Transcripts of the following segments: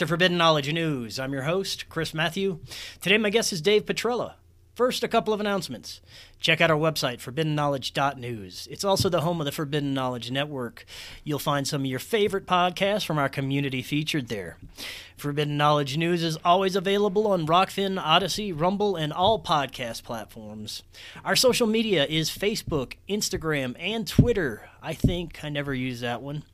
To Forbidden Knowledge News. I'm your host, Chris Matthew. Today, my guest is Dave Petrella. First, a couple of announcements. Check out our website, forbiddenknowledge.news. It's also the home of the Forbidden Knowledge Network. You'll find some of your favorite podcasts from our community featured there. Forbidden Knowledge News is always available on Rokfin, Odysee, Rumble, and all podcast platforms. Our social media is Facebook, Instagram, and Twitter. I think I never use that one.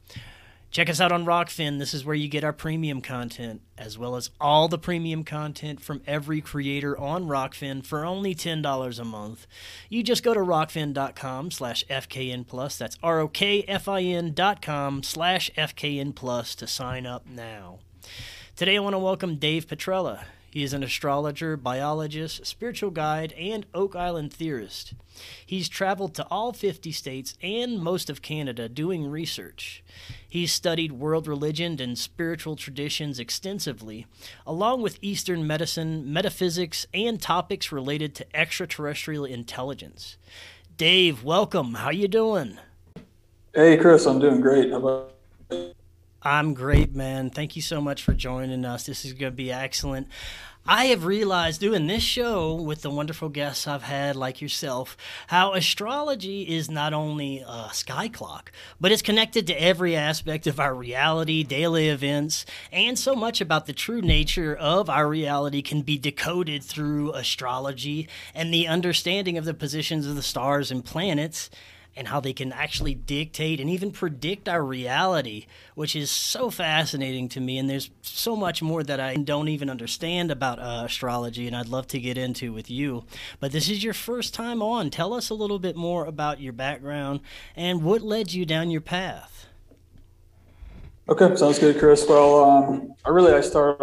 Check us out on Rokfin. This is where you get our premium content, as well as all the premium content from every creator on Rokfin for only $10 a month. You just go to rokfin.com slash FKN plus. That's R-O-K-F-I-N dot com slash FKN plus to sign up now. Today I want to welcome Dave Petrella. He is an astrologer, biologist, spiritual guide, and Oak Island theorist. He's traveled to all 50 states and most of Canada doing research. He's studied world religion and spiritual traditions extensively, along with Eastern medicine, metaphysics, and topics related to extraterrestrial intelligence. Dave, welcome. How you doing? Hey, Chris. I'm doing great. How about I'm great, man. Thank you so much for joining us. This is going to be excellent. I have realized doing this show with the wonderful guests I've had, like yourself, how astrology is not only a sky clock, but it's connected to every aspect of our reality, daily events, and so much about the true nature of our reality can be decoded through astrology and the understanding of the positions of the stars and planets and how they can actually dictate and even predict our reality, which is so fascinating to me. And there's so much more that I don't even understand about uh, astrology, and I'd love to get into with you. But this is your first time on. Tell us a little bit more about your background and what led you down your path. Okay, sounds good, Chris. Well, um, I really I started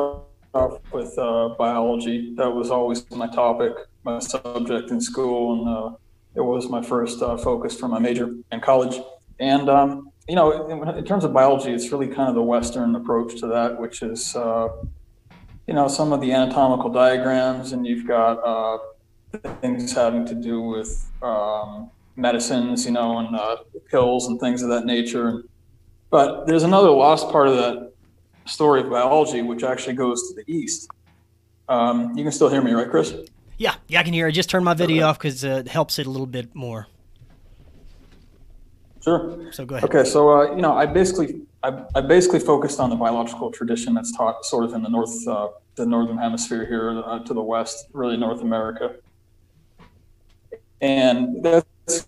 off with uh, biology. That was always my topic, my subject in school, and uh, it was my first uh, focus for my major in college. And, um, you know, in, in, terms of biology, it's really kind of the Western approach to that, which is, uh, you know, some of the anatomical diagrams, and you've got uh, things having to do with um, medicines, you know, and uh, pills and things of that nature. But there's another lost part of that story of biology, which actually goes to the east. Um, you can still hear me, right, Chris? Yeah, yeah, I can hear. I just turned my video off because uh, it helps it a little bit more. Sure. So go ahead. Okay, so uh, you know, I basically I, I, basically focused on the biological tradition that's taught sort of in the north uh, the northern hemisphere here uh, to the west, really North America, and that's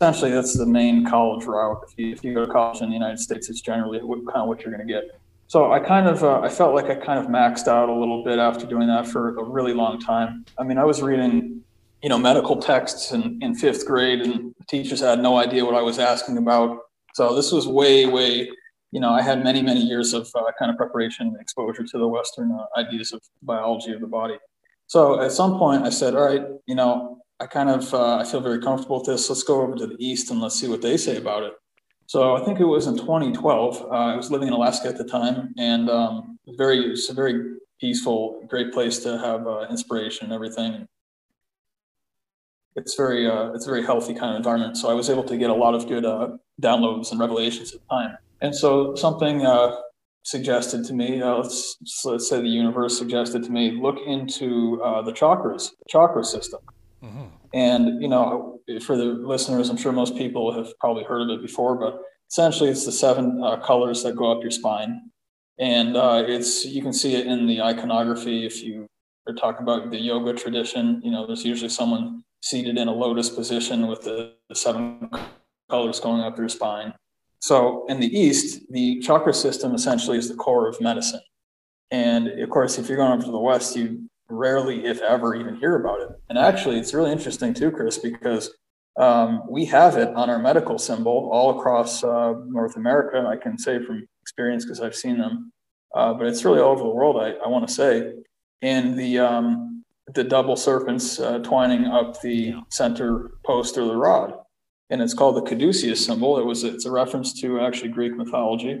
essentially that's the main college route. If you, if you go to college in the United States, it's generally what, kind of what you're going to get. So I kind of uh, I felt like I kind of maxed out a little bit after doing that for a really long time. I mean, I was reading you know, medical texts in, in fifth grade, and teachers had no idea what I was asking about. So this was way, way, you know, I had many, many years of uh, kind of preparation exposure to the Western uh, ideas of biology of the body. So at some point, I said, all right, you know, I kind of uh, I feel very comfortable with this. Let's go over to the east and let's see what they say about it. So I think it was in 2012. Uh, I was living in Alaska at the time, and um, very it's a very peaceful, great place to have uh, inspiration and everything. It's very uh, it's a very healthy kind of environment. So I was able to get a lot of good uh, downloads and revelations at the time. And so something uh, suggested to me, uh, let's let's say the universe suggested to me, look into the chakras, the chakra system. Mm-hmm. And, you know, for the listeners, I'm sure most people have probably heard of it before, but essentially it's the seven uh, colors that go up your spine. And uh, it's, you can see it in the iconography. If you are talking about the yoga tradition, you know, there's usually someone seated in a lotus position with the, the seven colors going up your spine. So in the East, the chakra system essentially is the core of medicine. And of course, if you're going over to the West, you rarely, if ever, even hear about it. And actually, it's really interesting too, Chris, because um, we have it on our medical symbol all across uh, North America. I can say from experience because I've seen them, uh, but it's really all over the world. I, I want to say, and the um, the double serpents uh, twining up the center post or the rod, and it's called the caduceus symbol. It was it's a reference to actually Greek mythology,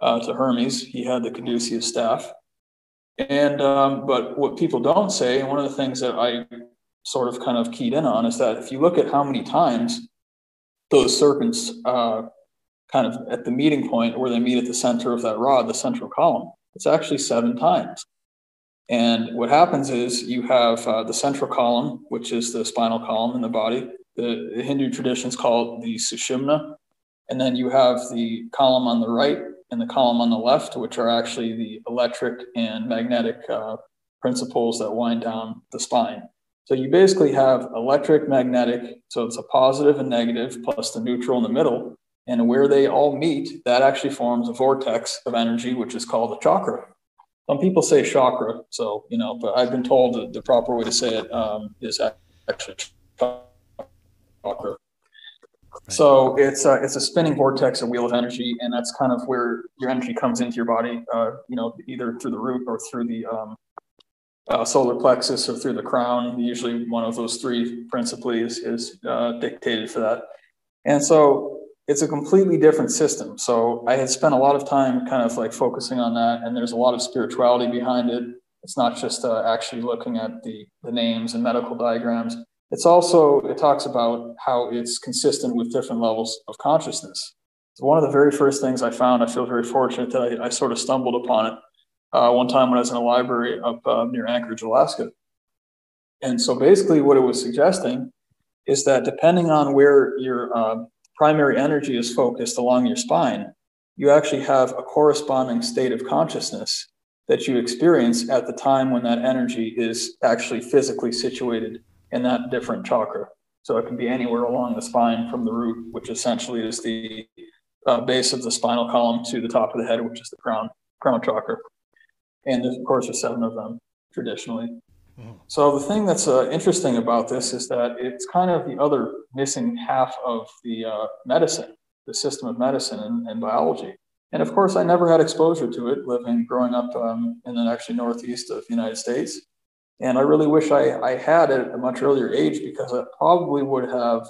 uh, to Hermes. He had the caduceus staff, and um, but what people don't say, and one of the things that I sort of kind of keyed in on is that if you look at how many times those serpents uh, kind of at the meeting point where they meet at the center of that rod, the central column, it's actually seven times. And what happens is you have uh, the central column, which is the spinal column in the body. The, the Hindu traditions call it the Sushumna. And then you have the column on the right, and the column on the left, which are actually the electric and magnetic uh, principles that wind down the spine. So you basically have electric, magnetic, so it's a positive and negative plus the neutral in the middle. And where they all meet, that actually forms a vortex of energy, which is called a chakra. Some people say chakra, so, you know, but I've been told the proper way to say it um, is actually chakra. So it's a, it's a spinning vortex, a wheel of energy, and that's kind of where your energy comes into your body. Uh, you know, either through the root or through the um, uh, solar plexus or through the crown. Usually, one of those three principally is, is uh, dictated for that. And so it's a completely different system. So I had spent a lot of time kind of like focusing on that, and there's a lot of spirituality behind it. It's not just uh, actually looking at the the names and medical diagrams it's also, it talks about how it's consistent with different levels of consciousness. So one of the very first things I found, I feel very fortunate that I, I sort of stumbled upon it uh, one time when I was in a library up uh, near Anchorage, Alaska. And so basically, what it was suggesting is that depending on where your uh, primary energy is focused along your spine, you actually have a corresponding state of consciousness that you experience at the time when that energy is actually physically situated in that different chakra. So it can be anywhere along the spine from the root, which essentially is the uh, base of the spinal column, to the top of the head, which is the crown crown chakra. And of course, there's seven of them traditionally. Mm. So the thing that's uh, interesting about this is that it's kind of the other missing half of the uh, medicine, the system of medicine and, and, biology. And of course, I never had exposure to it living, growing up um, in the actually northeast of the United States. And I really wish I, I had it at a much earlier age because I probably would have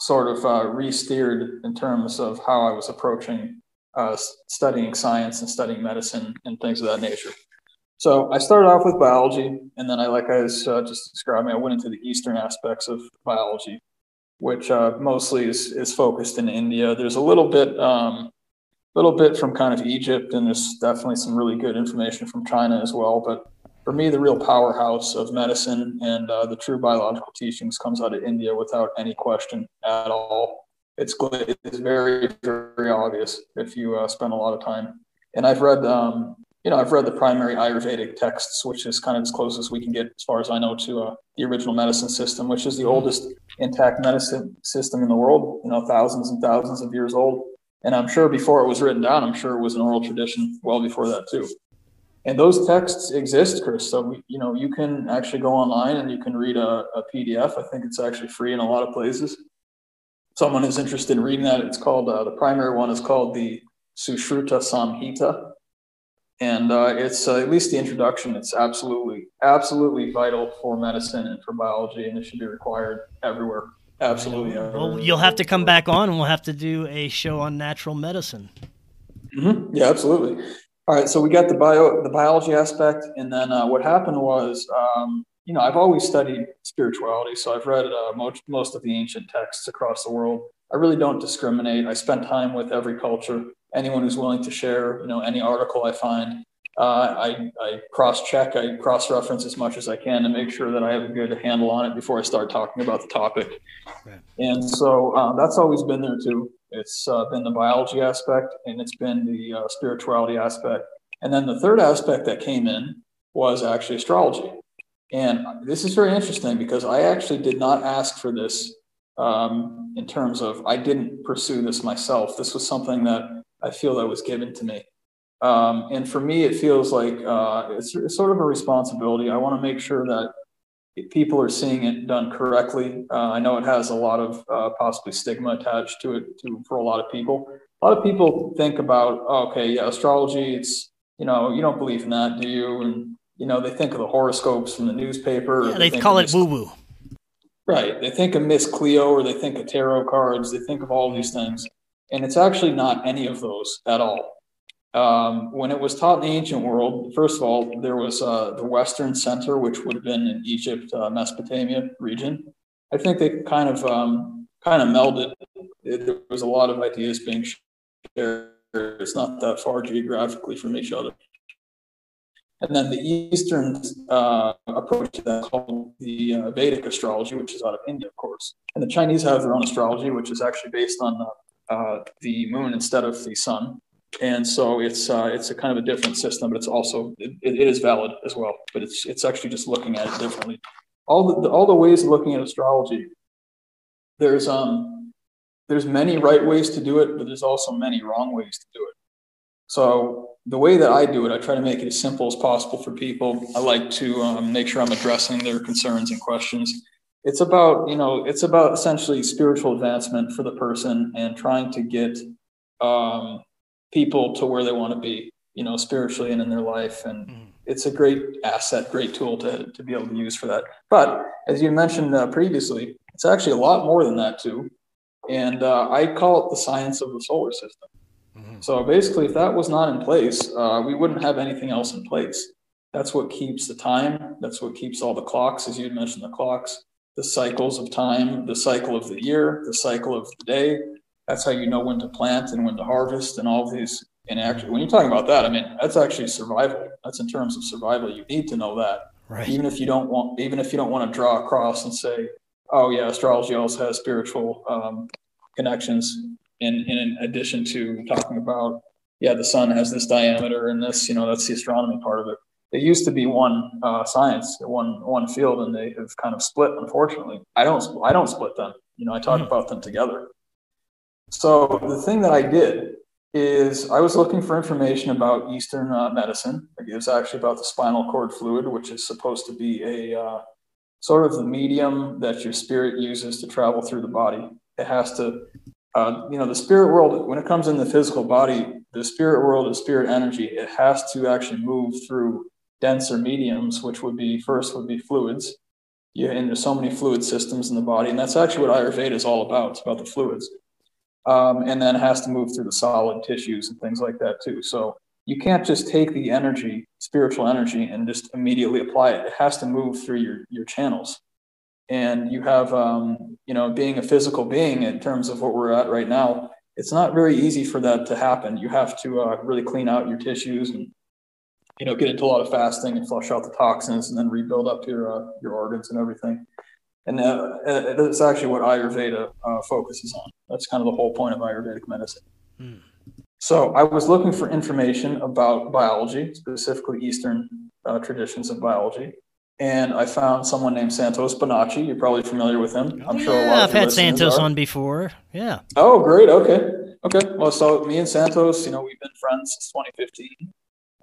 sort of uh, re-steered in terms of how I was approaching uh, studying science and studying medicine and things of that nature. So I started off with biology, and then I, like I was uh, just describing, I went into the eastern aspects of biology, which uh, mostly is, is focused in India. There's a little bit, um, little bit from kind of Egypt, and there's definitely some really good information from China as well. But for me, the real powerhouse of medicine and uh, the true biological teachings comes out of India without any question at all. It's it's very very obvious if you uh, spend a lot of time. And I've read, um, you know, I've read the primary Ayurvedic texts, which is kind of as close as we can get, as far as I know, to uh, the original medicine system, which is the oldest intact medicine system in the world. You know, thousands and thousands of years old. And I'm sure before it was written down, I'm sure it was an oral tradition well before that too. And those texts exist, Chris. So we, you know, you can actually go online and you can read a, a PDF. I think it's actually free in a lot of places. Someone is interested in reading that. It's called uh, the primary one is called the Sushruta Samhita, and uh, it's uh, at least the introduction. It's absolutely, absolutely vital for medicine and for biology, and it should be required everywhere. Absolutely. Well, you'll have to come back on, and we'll have to do a show on natural medicine. Mm-hmm. Yeah, absolutely. All right, so we got the bio, the biology aspect, and then uh, what happened was, um, you know, I've always studied spirituality, so I've read uh, most most of the ancient texts across the world. I really don't discriminate. I spend time with every culture anyone who's willing to share, you know, any article I find. Uh, I, I cross check, I cross reference as much as I can to make sure that I have a good handle on it before I start talking about the topic. And so uh, that's always been there too. It's uh, been the biology aspect and it's been the uh, spirituality aspect. And then the third aspect that came in was actually astrology. And this is very interesting because I actually did not ask for this um, in terms of I didn't pursue this myself. This was something that I feel that was given to me. Um, and for me, it feels like uh, it's, it's, sort of a responsibility. I want to make sure that people are seeing it done correctly. Uh, I know it has a lot of uh, possibly stigma attached to it to, for a lot of people. A lot of people think about, oh, okay, yeah, astrology, it's, you know, you don't believe in that, do you? And, you know, they think of the horoscopes from the newspaper. Yeah, they, they call it woo woo. Right. They think of Miss Cleo or they think of tarot cards. They think of all these things. And it's actually not any of those at all. Um, when it was taught in the ancient world, first of all, there was uh, the Western Center, which would have been in Egypt, uh, Mesopotamia region. I think they kind of um, kind of melded. There was a lot of ideas being shared. It's not that far geographically from each other. And then the Eastern uh, approach to that called the uh, Vedic astrology, which is out of India, of course. And the Chinese have their own astrology, which is actually based on uh, the moon instead of the sun. And so it's uh, it's a kind of a different system, but it's also it, it is valid as well. But it's it's actually just looking at it differently. All the all the ways of looking at astrology, there's um there's many right ways to do it, but there's also many wrong ways to do it. So the way that I do it, I try to make it as simple as possible for people. I like to um, make sure I'm addressing their concerns and questions it's about you know it's about essentially spiritual advancement for the person and trying to get um, people to where they want to be you know spiritually and in their life and mm. it's a great asset great tool to, to be able to use for that but as you mentioned uh, previously it's actually a lot more than that too and uh, i call it the science of the solar system mm-hmm. so basically if that was not in place uh, we wouldn't have anything else in place that's what keeps the time that's what keeps all the clocks as you mentioned the clocks the cycles of time, the cycle of the year, the cycle of the day. That's how you know when to plant and when to harvest and all these. And actually, when you're talking about that, I mean, that's actually survival. That's in terms of survival. You need to know that. Right. Even if you don't want, even if you don't want to draw across and say, oh yeah, astrology also has spiritual um, connections. In, in addition to talking about, yeah, the sun has this diameter and this, you know, that's the astronomy part of it they used to be one uh, science, one one field, and they have kind of split. Unfortunately, I don't I don't split them. You know, I talk mm about them together. So the thing that I did is I was looking for information about Eastern uh, medicine. It was actually about the spinal cord fluid, which is supposed to be a uh, sort of the medium that your spirit uses to travel through the body. It has to, uh, you know, the spirit world when it comes in the physical body, the spirit world is spirit energy. It has to actually move through denser mediums, which would be first would be fluids. Yeah, and there's so many fluid systems in the body, and that's actually what Ayurveda is all about. It's about the fluids, um, and then has to move through the solid tissues and things like that too. So you can't just take the energy, spiritual energy, and just immediately apply it. It has to move through your your channels. And you have, um, you know, being a physical being in terms of what we're at right now, it's not very easy for that to happen. You have to uh, really clean out your tissues and you know, get into a lot of fasting and flush out the toxins and then rebuild up your uh, your organs and everything. And uh, that's actually what Ayurveda uh, focuses on. That's kind of the whole point of Ayurvedic medicine. Hmm. So I was looking for information about biology, specifically Eastern uh, traditions of biology. And I found someone named Santos Bonacci. You're probably familiar with him. I'm sure yeah, I've had Santos are. on before. Yeah. Oh, great. Okay. Okay. Well, so me and Santos, you know, we've been friends since 2015.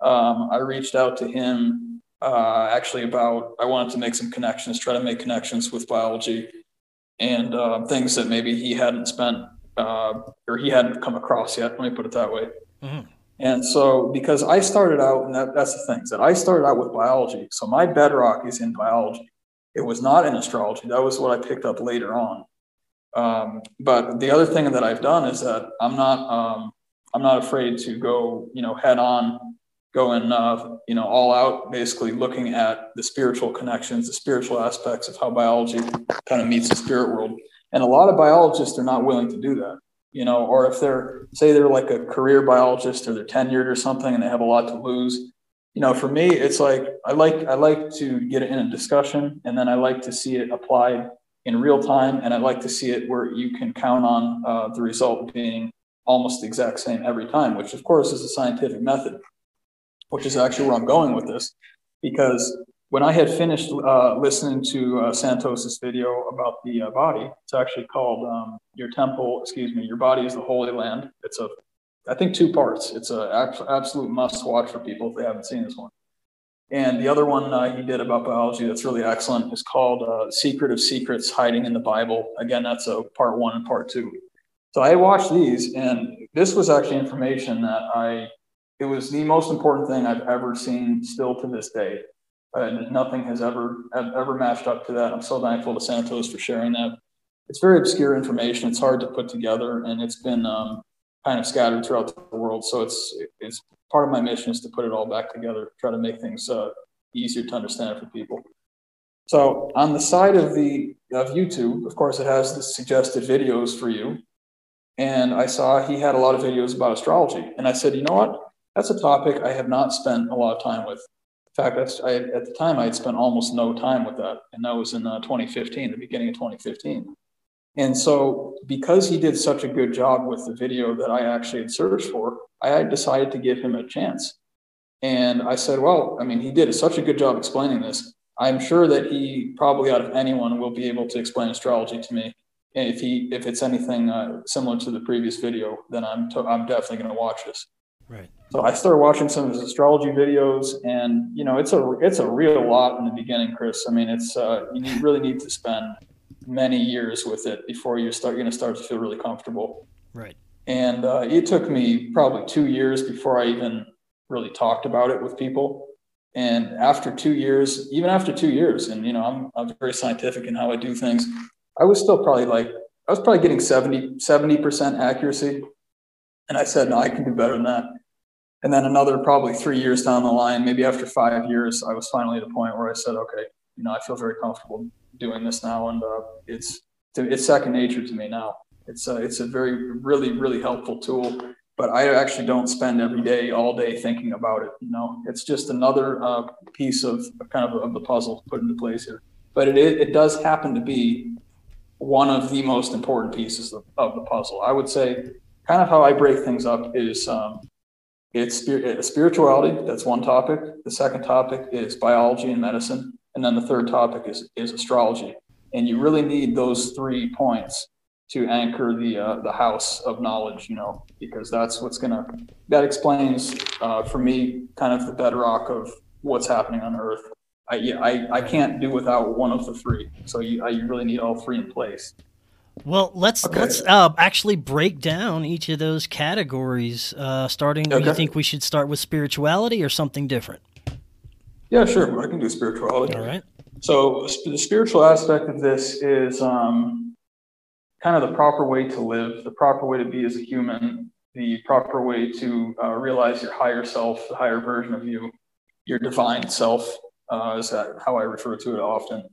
um, I reached out to him uh, actually about I wanted to make some connections, try to make connections with biology and uh, things that maybe he hadn't spent uh, or he hadn't come across yet. Let me put it that way. Mm-hmm. And so, because I started out, and that, that's the thing, that I started out with biology. So my bedrock is in biology. It was not in astrology. That was what I picked up later on. Um, but the other thing that I've done is that I'm not um, I'm not afraid to go you know head on, going uh, you know all out, basically looking at the spiritual connections, the spiritual aspects of how biology kind of meets the spirit world. And a lot of biologists are not willing to do that you know, or if they're say they're like a career biologist or they're tenured or something and they have a lot to lose. You know, for me, it's like I like I like to get it in a discussion and then I like to see it applied in real time and I like to see it where you can count on uh, the result being almost the exact same every time, which of course is a scientific method, which is actually where I'm going with this because when I had finished uh, listening to uh, Santos's video about the uh, body, it's actually called um, "Your Temple." Excuse me, "Your Body is the Holy Land." It's a, I think, two parts. It's an absolute must-watch for people if they haven't seen this one. And the other one uh, he did about biology that's really excellent is called uh, "Secret of Secrets: Hiding in the Bible." Again, that's a part one and part two. So I watched these, and this was actually information that I. It was the most important thing I've ever seen, still to this day and nothing has ever ever matched up to that. I'm so thankful to Santos for sharing that. It's very obscure information. It's hard to put together, and it's been um, kind of scattered throughout the world. So it's it's part of my mission is to put it all back together, try to make things uh, easier to understand for people. So on the side of the of YouTube, of course, it has the suggested videos for you. And I saw he had a lot of videos about astrology, and I said, you know what? That's a topic I have not spent a lot of time with In fact, that's, I, at the time, I had spent almost no time with that. And that was in uh, 2015, the beginning of 2015. And so, because he did such a good job with the video that I actually had searched for, I decided to give him a chance. And I said, well, I mean, he did such a good job explaining this. I'm sure that he probably out of anyone will be able to explain astrology to me. And if he if it's anything uh, similar to the previous video, then I'm to, I'm definitely going to watch this. Right. So I started watching some of his astrology videos, and you know, it's a it's a real lot in the beginning, Chris. I mean, it's uh, you need, really need to spend many years with it before you start going to start to feel really comfortable. Right. And uh, it took me probably two years before I even really talked about it with people. And after two years, even after two years, and you know, I'm I'm very scientific in how I do things. I was still probably like I was probably getting 70 percent accuracy and I said, no, I can do better than that. And then another probably three years down the line, maybe after five years, I was finally at a point where I said, okay, you know, I feel very comfortable doing this now, and uh, it's it's second nature to me now. It's a, it's a very really really helpful tool, but I actually don't spend every day all day thinking about it. You know, it's just another uh, piece of kind of of the puzzle put into place here. But it it does happen to be one of the most important pieces of, of the puzzle. I would say kind of how I break things up is um, it's spirituality. That's one topic. The second topic is biology and medicine, and then the third topic is is astrology. And you really need those three points to anchor the uh, the house of knowledge. You know, because that's what's gonna that explains uh, for me kind of the bedrock of what's happening on Earth. I, I, I can't do without one of the three. So you, I, you really need all three in place. Well, let's okay. let's uh, actually break down each of those categories. Uh, starting, okay. do you think we should start with spirituality or something different? Yeah, sure. I can do spirituality. All right. So the spiritual aspect of this is um, kind of the proper way to live, the proper way to be as a human, the proper way to uh, realize your higher self, the higher version of you, your divine self, uh, is that how I refer to it often.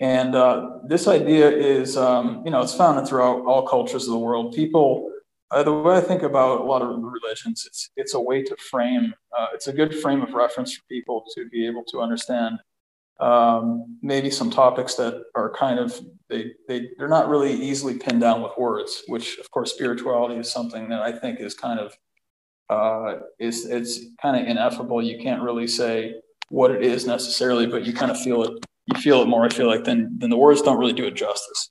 And uh, this idea is, um, you know, it's found throughout all cultures of the world. People, uh, the way I think about a lot of religions, it's it's a way to frame. Uh, it's a good frame of reference for people to be able to understand um, maybe some topics that are kind of they they they're not really easily pinned down with words. Which, of course, spirituality is something that I think is kind of uh, is it's kind of ineffable. You can't really say what it is necessarily, but you kind of feel it you feel it more, I feel like, then, then the words don't really do it justice.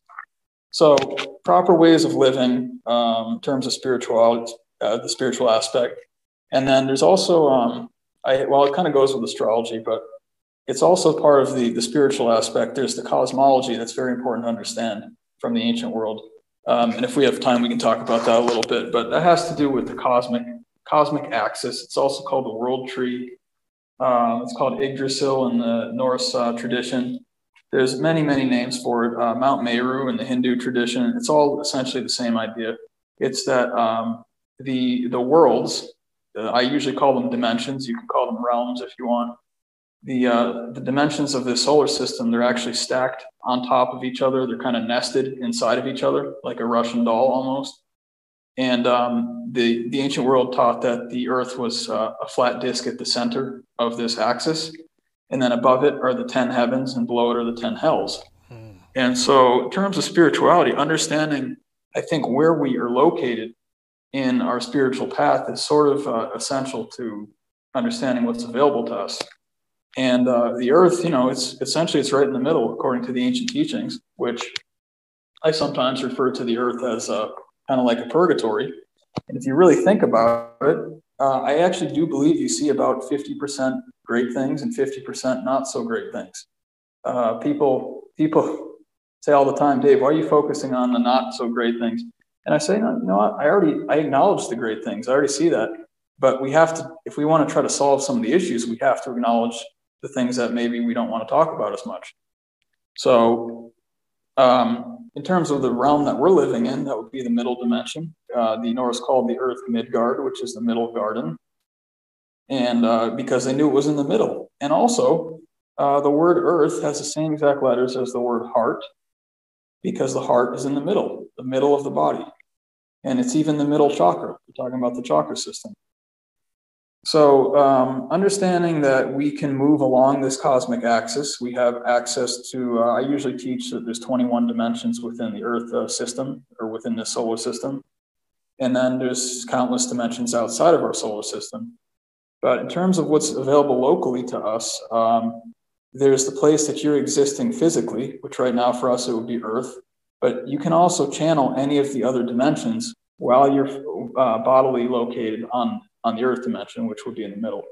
So, proper ways of living um, in terms of spirituality, uh, the spiritual aspect. And then there's also, um, I well, it kind of goes with astrology, but it's also part of the the spiritual aspect. There's the cosmology that's very important to understand from the ancient world. Um, and if we have time, we can talk about that a little bit. But that has to do with the cosmic cosmic axis. It's also called the world tree. Um, it's called Yggdrasil in the Norse uh, tradition. There's many, many names for it. Uh, Mount Meru in the Hindu tradition. It's all essentially the same idea. It's that um, the the worlds. Uh, I usually call them dimensions. You can call them realms if you want. The uh, the dimensions of the solar system they're actually stacked on top of each other. They're kind of nested inside of each other, like a Russian doll almost. And um, the, the ancient world taught that the Earth was uh, a flat disk at the center of this axis. And then above it are the 10 heavens, and below it are the 10 hells. Hmm. And so, in terms of spirituality, understanding, I think, where we are located in our spiritual path is sort of uh, essential to understanding what's available to us. And uh, the earth, you know, it's essentially it's right in the middle, according to the ancient teachings, which I sometimes refer to the earth as uh, kind of like a purgatory. And if you really think about it, uh, I actually do believe you see about 50% great things and 50% not so great things. Uh, people people say all the time, Dave, why are you focusing on the not so great things? And I say, no, you know? I already I acknowledge the great things. I already see that. But we have to, if we want to try to solve some of the issues, we have to acknowledge the things that maybe we don't want to talk about as much. So um, in terms of the realm that we're living in, that would be the middle dimension. Uh, the Norse called the earth Midgard, which is the middle garden. And uh, because they knew it was in the middle. And also, uh, the word earth has the same exact letters as the word heart, because the heart is in the middle, the middle of the body. And it's even the middle chakra. We're talking about the chakra system. So, um, understanding that we can move along this cosmic axis, we have access to. Uh, I usually teach that there's 21 dimensions within the Earth uh, system or within the solar system, and then there's countless dimensions outside of our solar system. But in terms of what's available locally to us, um, there's the place that you're existing physically, which right now for us it would be Earth. But you can also channel any of the other dimensions while you're uh, bodily located on on the earth dimension, which would be in the middle.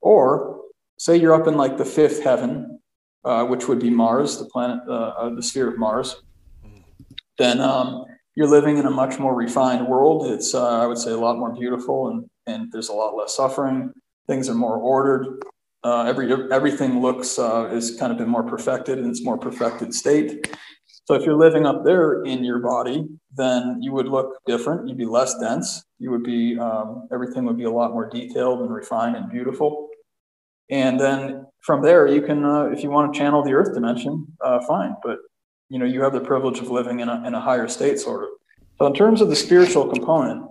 Or say you're up in like the fifth heaven, uh, which would be Mars, the planet, uh, uh, the sphere of Mars, then um, you're living in a much more refined world. It's, uh, I would say, a lot more beautiful and, and there's a lot less suffering. Things are more ordered. Uh, every, everything looks, uh, is kind of been more perfected in its more perfected state. So if you're living up there in your body, then you would look different. You'd be less dense. You would be, um, everything would be a lot more detailed and refined and beautiful. And then from there, you can, uh, if you want to channel the earth dimension, uh, fine. But, you know, you have the privilege of living in a, in a higher state, sort of. So in terms of the spiritual component,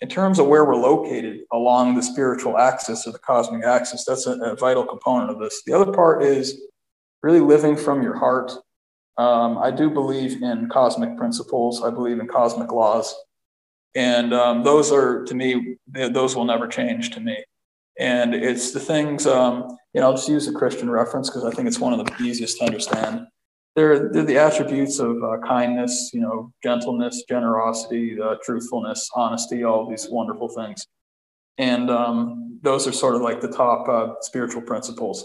in terms of where we're located along the spiritual axis or the cosmic axis, that's a, a vital component of this. The other part is really living from your heart um, I do believe in cosmic principles. I believe in cosmic laws, and um, those are to me those will never change to me. And it's the things um, you know. I'll just use a Christian reference because I think it's one of the easiest to understand. They're, they're the attributes of uh, kindness, you know, gentleness, generosity, uh, truthfulness, honesty, all these wonderful things. And um, those are sort of like the top uh, spiritual principles.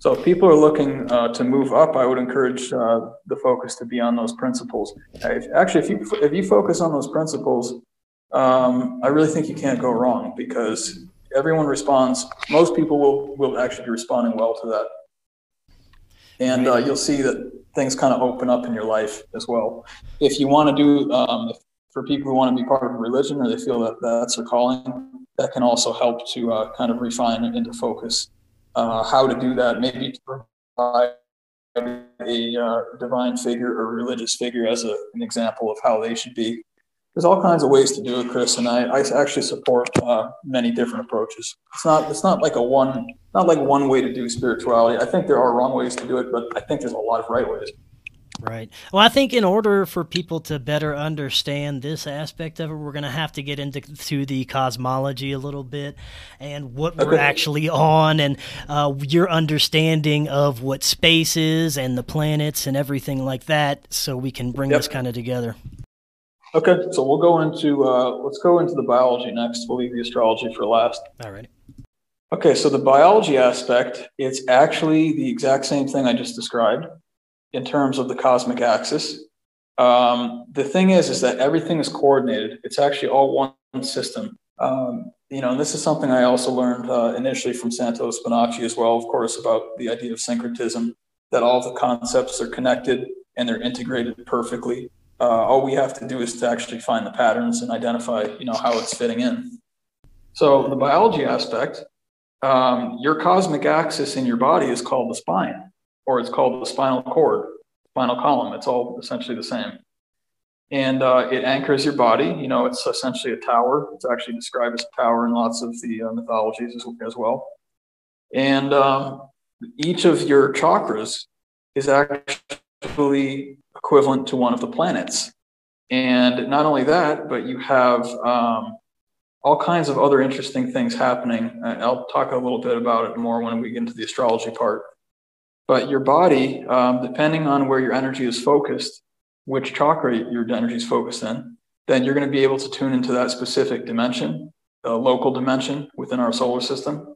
So if people are looking uh, to move up, I would encourage uh, the focus to be on those principles. If, actually, if you if you focus on those principles, um, I really think you can't go wrong because everyone responds. Most people will will actually be responding well to that, and uh, you'll see that things kind of open up in your life as well. If you want to do um, for people who want to be part of religion or they feel that that's their calling, that can also help to uh, kind of refine it into focus uh, how to do that, maybe to provide a uh, divine figure or religious figure as a, an example of how they should be. There's all kinds of ways to do it, Chris, and I, I actually support uh, many different approaches. It's not it's not like a one not like one way to do spirituality. I think there are wrong ways to do it, but I think there's a lot of right ways. Right. Well, I think in order for people to better understand this aspect of it, we're going to have to get into to the cosmology a little bit and what we're actually on and uh, your understanding of what space is and the planets and everything like that so we can bring yep. this kind of together. Okay, so we'll go into uh, let's go into the biology next. We'll leave the astrology for last. All right. Okay, so the biology aspect, it's actually the exact same thing I just described in terms of the cosmic axis. Um, the thing is, is that everything is coordinated. It's actually all one system. Um, you know, and this is something I also learned uh, initially from Santos Bonacci as well, of course, about the idea of syncretism, that all the concepts are connected and they're integrated perfectly. Uh, all we have to do is to actually find the patterns and identify, you know, how it's fitting in. So the biology aspect, um, your cosmic axis in your body is called the spine, or it's called the spinal cord, spinal column. It's all essentially the same. And uh, it anchors your body. You know, it's essentially a tower. It's actually described as a tower in lots of the uh, mythologies as, as, well. And um, each of your chakras is actually equivalent to one of the planets. And not only that, but you have um, all kinds of other interesting things happening. I'll talk a little bit about it more when we get into the astrology part. But your body, um, depending on where your energy is focused, which chakra your energy is focused in, then you're going to be able to tune into that specific dimension, a local dimension within our solar system,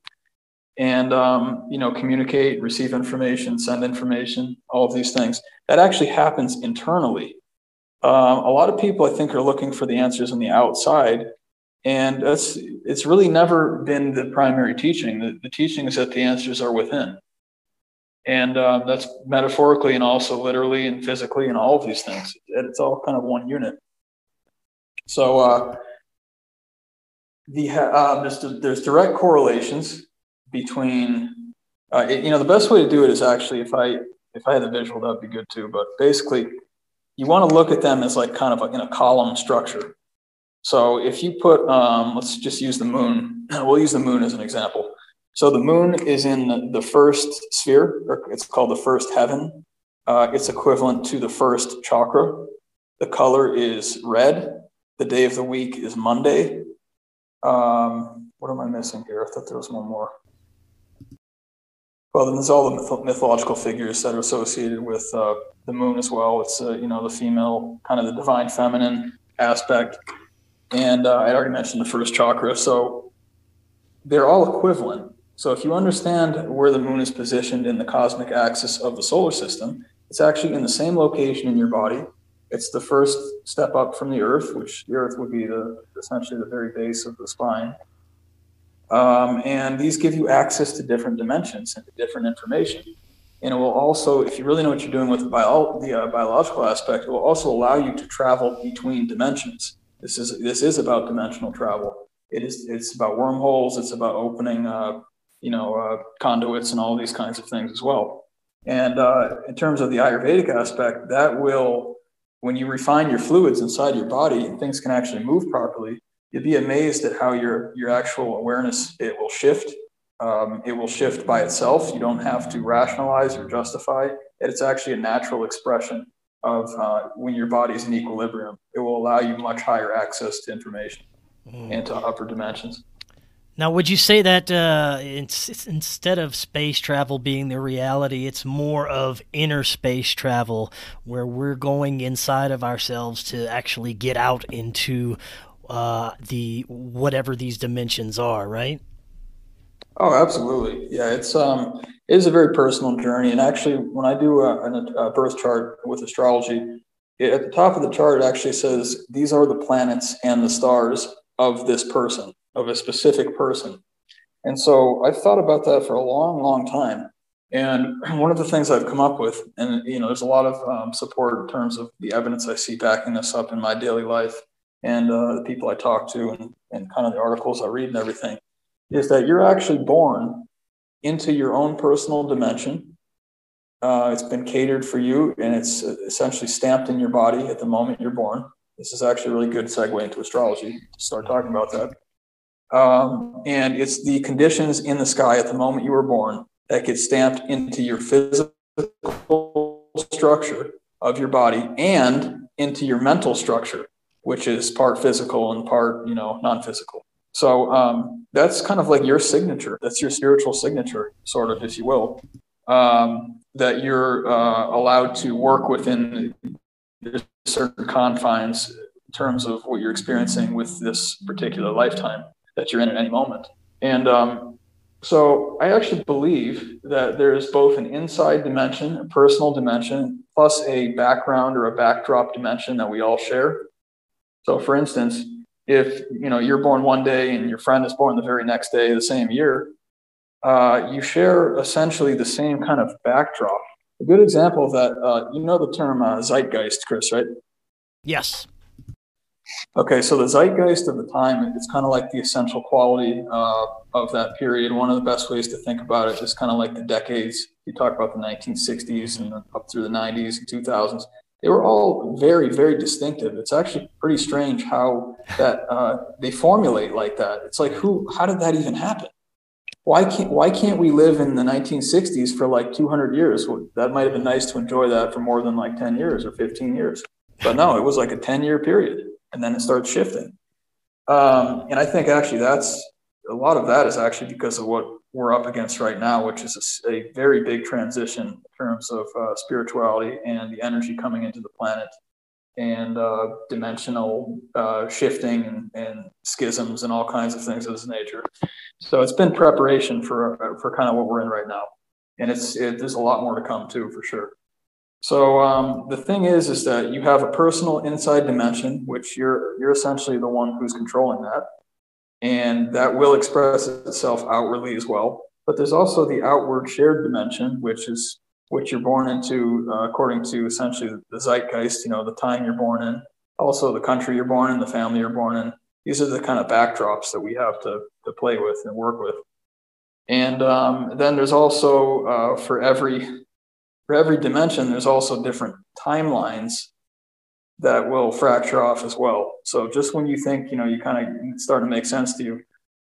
and um, you know communicate, receive information, send information, all of these things. That actually happens internally. Um, a lot of people, I think, are looking for the answers on the outside and that's it's really never been the primary teaching. The, the teaching is that the answers are within. And uh, that's metaphorically and also literally and physically and all of these things. It's all kind of one unit. So uh, the uh, there's, there's direct correlations between uh, it, you know the best way to do it is actually if I if I had a visual that'd be good too. But basically, you want to look at them as like kind of a, in a column structure. So if you put, um, let's just use the moon. We'll use the moon as an example. So the moon is in the first sphere, or it's called the first heaven. Uh, it's equivalent to the first chakra. The color is red. The day of the week is Monday. Um, what am I missing here? I thought there was one more. Well, then there's all the myth- mythological figures that are associated with uh, the moon as well. It's uh, you know the female, kind of the divine feminine aspect. And uh, I already mentioned the first chakra. So they're all equivalent. So if you understand where the moon is positioned in the cosmic axis of the solar system, it's actually in the same location in your body. It's the first step up from the earth, which the earth would be the essentially the very base of the spine. Um, and these give you access to different dimensions and to different information. And it will also, if you really know what you're doing with the, bio, the uh, biological aspect, it will also allow you to travel between dimensions. This is this is about dimensional travel. It is it's about wormholes. It's about opening, uh, you know, uh, conduits and all these kinds of things as well. And uh, in terms of the Ayurvedic aspect, that will, when you refine your fluids inside your body, things can actually move properly. You'd be amazed at how your your actual awareness it will shift. Um, it will shift by itself. You don't have to rationalize or justify. It's actually a natural expression of uh, when your body's in equilibrium. It will allow you much higher access to information mm. and to upper dimensions. Now, would you say that uh, it's, instead of space travel being the reality, it's more of inner space travel where we're going inside of ourselves to actually get out into uh, the whatever these dimensions are, right? Oh, absolutely. Yeah, it's um, it is a very personal journey. And actually, when I do a, a birth chart with astrology, it, at the top of the chart, it actually says these are the planets and the stars of this person, of a specific person. And so I've thought about that for a long, long time. And one of the things I've come up with, and you know, there's a lot of um, support in terms of the evidence I see backing this up in my daily life, and uh, the people I talk to, and, and kind of the articles I read and everything is that you're actually born into your own personal dimension. Uh, it's been catered for you and it's essentially stamped in your body at the moment you're born. This is actually a really good segue into astrology to start talking about that. Um, and it's the conditions in the sky at the moment you were born that get stamped into your physical structure of your body and into your mental structure, which is part physical and part, you know, non-physical. So um, that's kind of like your signature. That's your spiritual signature, sort of, if you will, um, that you're uh, allowed to work within certain confines in terms of what you're experiencing with this particular lifetime that you're in at any moment. And um, So I actually believe that there is both an inside dimension, a personal dimension, plus a background or a backdrop dimension that we all share. So for instance, if you know you're born one day and your friend is born the very next day the same year, uh, you share essentially the same kind of backdrop. A good example of that, uh, you know the term uh, zeitgeist, Chris, right? Yes. Okay, so the zeitgeist of the time, it's kind of like the essential quality uh, of that period. One of the best ways to think about it is kind of like the decades. You talk about the 1960s and up through the 90s and 2000s. They were all very, very distinctive. It's actually pretty strange how that uh, they formulate like that. It's like, who? How did that even happen? Why can't Why can't we live in the 1960s for like 200 years? That might have been nice to enjoy that for more than like 10 years or 15 years, but no, it was like a 10 year period and then it starts shifting. Um, and I think actually that's a lot of that is actually because of what we're up against right now, which is a, a very big transition in terms of uh, spirituality and the energy coming into the planet and uh, dimensional uh, shifting and, and, schisms and all kinds of things of this nature. So it's been preparation for for kind of what we're in right now, and it's it, there's a lot more to come too for sure. So um, the thing is, is that you have a personal inside dimension, which you're you're essentially the one who's controlling that, and that will express itself outwardly as well. But there's also the outward shared dimension, which is which you're born into uh, according to essentially the zeitgeist, you know, the time you're born in, also the country you're born in, the family you're born in. These are the kind of backdrops that we have to to play with and work with. And um, then there's also uh, for every for every dimension, there's also different timelines that will fracture off as well. So just when you think, you know, you kind of start to make sense to you,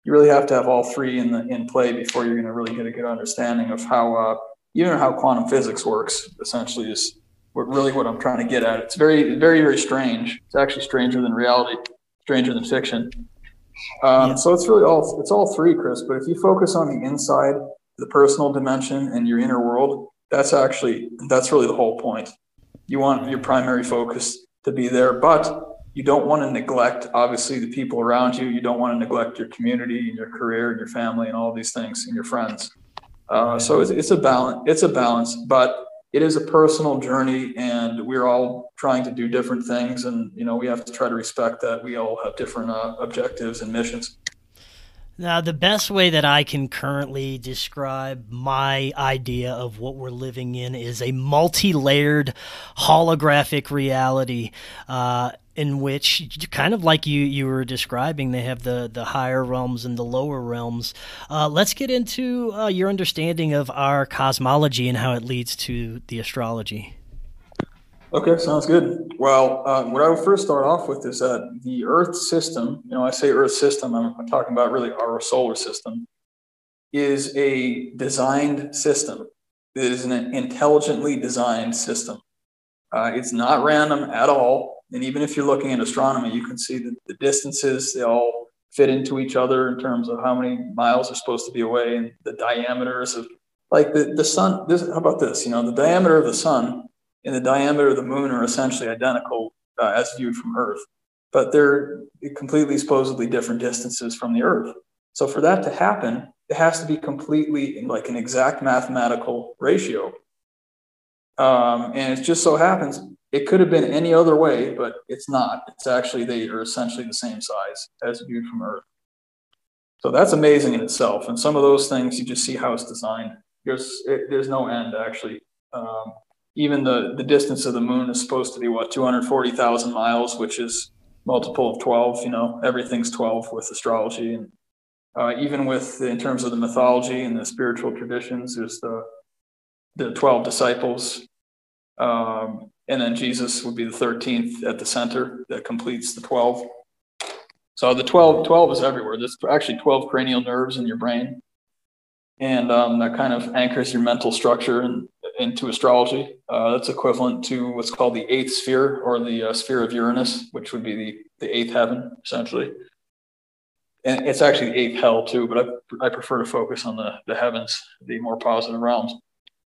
you really have to have all three in the in play before you're going to really get a good understanding of how uh, even how quantum physics works. Essentially, is what, really what I'm trying to get at. It's very, very, very strange. It's actually stranger than reality, stranger than fiction. Um, yeah. So it's really all it's all three, Chris. But if you focus on the inside, the personal dimension, and your inner world, that's actually that's really the whole point. You want your primary focus to be there but you don't want to neglect obviously the people around you. You don't want to neglect your community and your career and your family and all these things and your friends. Uh, so it's, it's a balance it's a balance but it is a personal journey and we're all trying to do different things and you know we have to try to respect that we all have different uh, objectives and missions now, the best way that I can currently describe my idea of what we're living in is a multi layered holographic reality. Uh, in which, kind of like you, you were describing, they have the, the higher realms and the lower realms. Uh, let's get into uh, your understanding of our cosmology and how it leads to the astrology. Okay, sounds good. Well, uh, what I would first start off with is that the Earth system, you know, I say Earth system, I'm, talking about really our solar system, is a designed system. It is an intelligently designed system. Uh, it's not random at all. And even if you're looking at astronomy, you can see that the distances, they all fit into each other in terms of how many miles are supposed to be away and the diameters of like the, the sun. This, how about this? You know, the diameter of the sun and the diameter of the moon are essentially identical uh, as viewed from Earth, but they're completely supposedly different distances from the Earth. So for that to happen, it has to be completely like an exact mathematical ratio. Um, and it just so happens it could have been any other way, but it's not. It's actually they are essentially the same size as viewed from Earth. So that's amazing in itself. And some of those things you just see how it's designed. There's it, there's no end actually. Um, even the, the distance of the moon is supposed to be what 240,000 miles, which is multiple of 12. You know, everything's 12 with astrology, and uh, even with in terms of the mythology and the spiritual traditions, there's the the 12 disciples, um, and then Jesus would be the 13th at the center that completes the 12. So the 12, 12 is everywhere. There's actually 12 cranial nerves in your brain. And um, that kind of anchors your mental structure and into astrology. Uh, that's equivalent to what's called the eighth sphere or the uh, sphere of Uranus, which would be the, the eighth heaven, essentially. And it's actually the eighth hell, too, but I, I prefer to focus on the, the heavens, the more positive realms.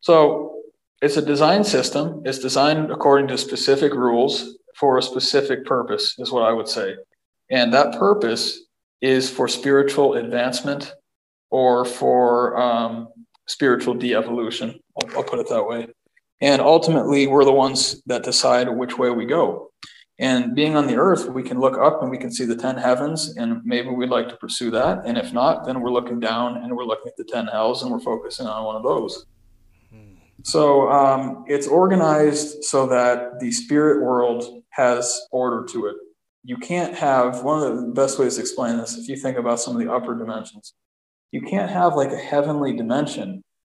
So it's a design system. It's designed according to specific rules for a specific purpose, is what I would say. And that purpose is for spiritual advancement or for um, spiritual de-evolution. I'll, I'll put it that way. And ultimately, we're the ones that decide which way we go. And being on the earth, we can look up and we can see the 10 heavens, and maybe we'd like to pursue that. And if not, then we're looking down and we're looking at the 10 hells and we're focusing on one of those. So um, it's organized so that the spirit world has order to it. You can't have one of the best ways to explain this, if you think about some of the upper dimensions, you can't have like a heavenly dimension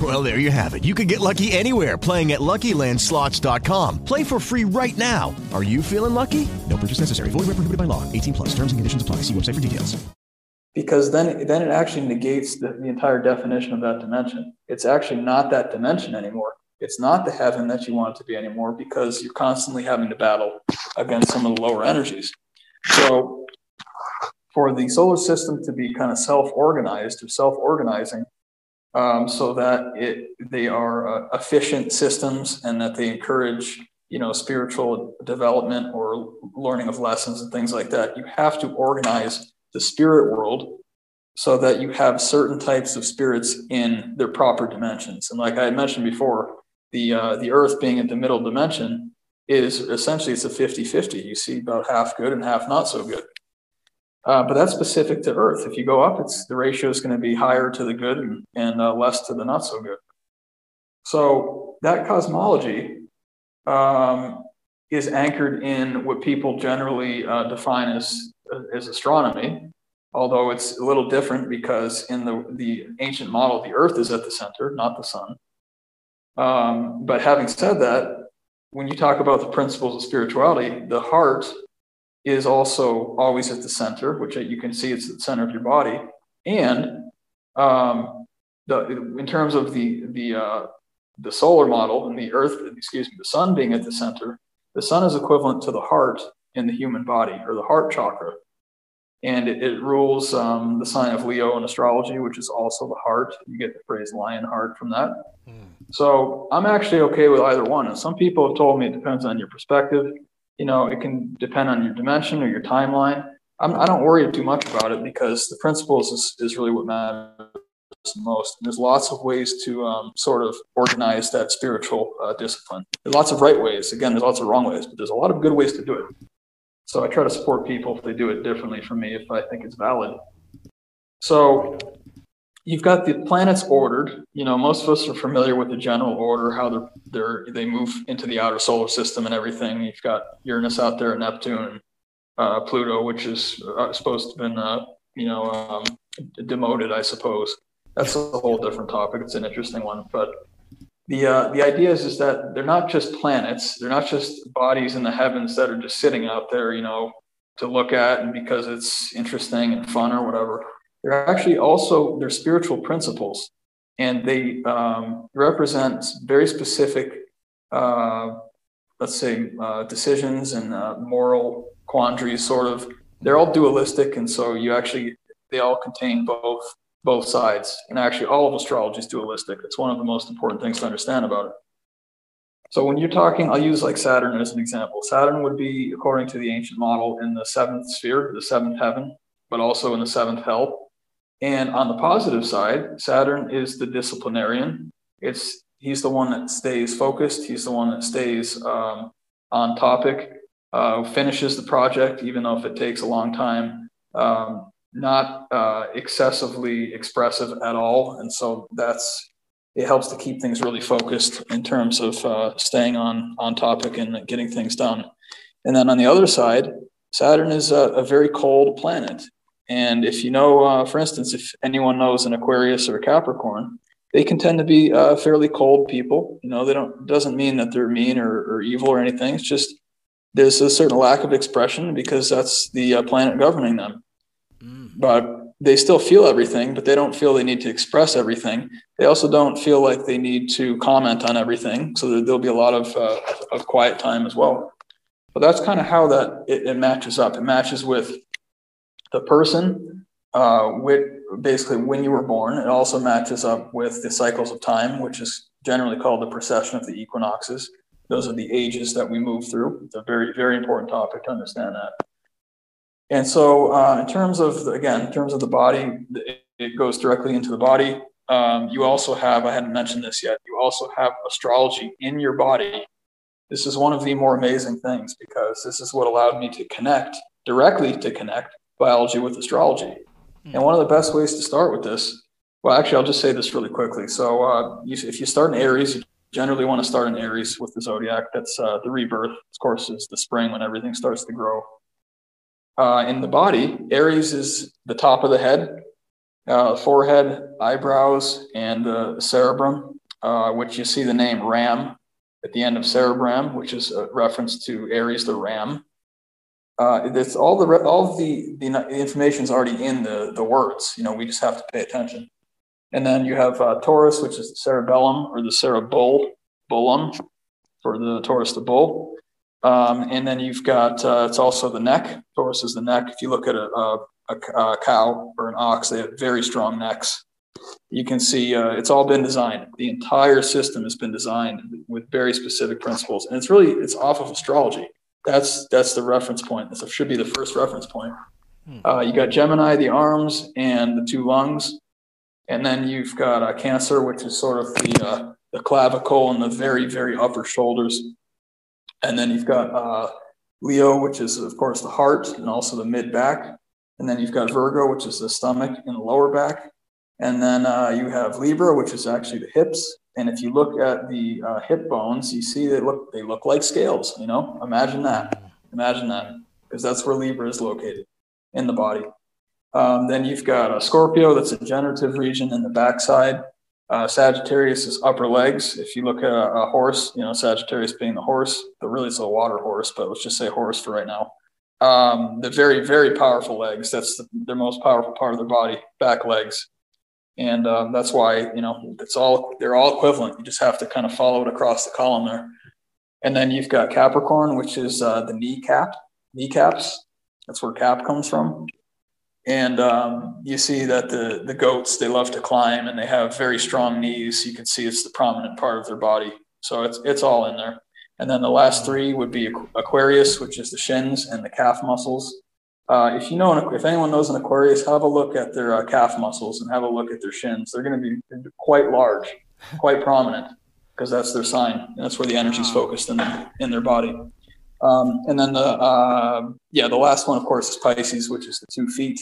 Well, there you have it. You can get lucky anywhere playing at LuckyLandSlots.com. Play for free right now. Are you feeling lucky? No purchase necessary. Void where prohibited by law. 18 plus. Terms and conditions apply. See website for details. Because then, then it actually negates the, the entire definition of that dimension. It's actually not that dimension anymore. It's not the heaven that you want it to be anymore because you're constantly having to battle against some of the lower energies. So, for the solar system to be kind of self-organized or self-organizing, um, so that it they are uh, efficient systems and that they encourage you know spiritual development or learning of lessons and things like that. You have to organize the spirit world so that you have certain types of spirits in their proper dimensions. And like i mentioned before the uh, the earth being at the middle dimension is essentially it's a 50-50 you see about half good and half not so good uh, but that's specific to Earth. If you go up, it's the ratio is going to be higher to the good and, and uh, less to the not so good. So that cosmology um, is anchored in what people generally uh, define as as astronomy, although it's a little different because in the the ancient model, the Earth is at the center, not the sun. Um, but having said that, when you talk about the principles of spirituality, the heart is also always at the center, which you can see it's at the center of your body. And um, the, in terms of the the uh, the solar model and the Earth, excuse me, the sun being at the center, the sun is equivalent to the heart in the human body or the heart chakra, and it, it rules um, the sign of Leo in astrology, which is also the heart. You get the phrase lion heart from that. Mm. So I'm actually okay with either one. And some people have told me it depends on your perspective you know, it can depend on your dimension or your timeline. I'm, I do not worry too much about it because the principles is, is really what matters most. And there's lots of ways to um, sort of organize that spiritual uh, discipline. There's lots of right ways. Again, there's lots of wrong ways, but there's a lot of good ways to do it. So I try to support people if they do it differently from me if I think it's valid. So you've got the planets ordered. You know, most of us are familiar with the general order, how they're, they're they move into the outer solar system and everything. You've got Uranus out there, Neptune, uh, Pluto, which is uh, supposed to have been, uh, you know, um, demoted, I suppose. That's a whole different topic. It's an interesting one, but the uh, the idea is is that they're not just planets. They're not just bodies in the heavens that are just sitting out there, you know, to look at and because it's interesting and fun or whatever they're actually also they're spiritual principles, and they um, represent very specific, uh, let's say, uh, decisions and uh, moral quandaries. Sort of, they're all dualistic, and so you actually they all contain both both sides. And actually, all of astrology is dualistic. It's one of the most important things to understand about it. So when you're talking, I'll use like Saturn as an example. Saturn would be, according to the ancient model, in the seventh sphere, the seventh heaven, but also in the seventh hell. And on the positive side, Saturn is the disciplinarian. It's he's the one that stays focused. He's the one that stays um, on topic, uh, finishes the project even though if it takes a long time. Um, not uh, excessively expressive at all, and so that's it helps to keep things really focused in terms of uh, staying on on topic and getting things done. And then on the other side, Saturn is a, a very cold planet. And if you know, uh, for instance, if anyone knows an Aquarius or a Capricorn, they can tend to be uh, fairly cold people. You know, they don't doesn't mean that they're mean or, or, evil or anything. It's just there's a certain lack of expression because that's the uh, planet governing them. Mm. But they still feel everything, but they don't feel they need to express everything. They also don't feel like they need to comment on everything. So there'll be a lot of uh, of quiet time as well. But that's kind of how that it, it matches up. It matches with the person, uh, with basically when you were born. It also matches up with the cycles of time, which is generally called the precession of the equinoxes. Those are the ages that we move through. It's a very, very important topic to understand that. And so, uh, in terms of, again, in terms of the body, it, it goes directly into the body. Um, you also have, I hadn't mentioned this yet, you also have astrology in your body. This is one of the more amazing things because this is what allowed me to connect directly to connect biology with astrology. Mm. And one of the best ways to start with this, well, actually, I'll just say this really quickly. So, uh, you, if you start in Aries, you generally want to start in Aries with the zodiac. That's uh, the rebirth. Of course, is the spring when everything starts to grow. Uh, in the body, Aries is the top of the head, uh, forehead, eyebrows, and the cerebrum, uh, which you see the name Ram at the end of cerebrum, which is a reference to Aries the ram uh, it's all the all the the information is already in the the words. You know, we just have to pay attention. And then you have uh, Taurus, which is the cerebellum or the cerebellum for the Taurus the bull. Um, and then you've got uh, it's also the neck. Taurus is the neck. If you look at a, a, a cow or an ox, they have very strong necks. You can see uh, it's all been designed. The entire system has been designed with very specific principles, and it's really it's off of astrology that's that's the reference point. This should be the first reference point. Hmm. Uh, you got Gemini, the arms and the two lungs, and then you've got uh, Cancer, which is sort of the uh, the clavicle and the very very upper shoulders, and then you've got uh, Leo, which is of course the heart and also the mid back, and then you've got Virgo, which is the stomach and the lower back, and then uh, you have Libra, which is actually the hips, and if you look at the uh, hip bones, you see they look they look like scales. You know, imagine that. Imagine that, because that's where Libra is located in the body. Um, then you've got a Scorpio, that's a generative region in the backside. Uh, Sagittarius is upper legs. If you look at a, a, horse, you know, Sagittarius being the horse, but really it's a water horse, but let's just say horse for right now. Um, the very, very powerful legs, that's the, their most powerful part of their body, back legs and um, that's why you know it's all they're all equivalent. You just have to kind of follow it across the column there. And then you've got Capricorn, which is uh, the kneecap, kneecaps. That's where cap comes from. And um, you see that the the goats they love to climb and they have very strong knees. You can see it's the prominent part of their body. So it's it's all in there. And then the last three would be Aquarius, which is the shins and the calf muscles. Uh, if you know, an, if anyone knows an Aquarius, have a look at their uh, calf muscles and have a look at their shins. They're going to be quite large, quite prominent, because that's their sign. And that's where the energy is focused in their, in their body. Um, and then the uh, yeah, the last one, of course, is Pisces, which is the two feet,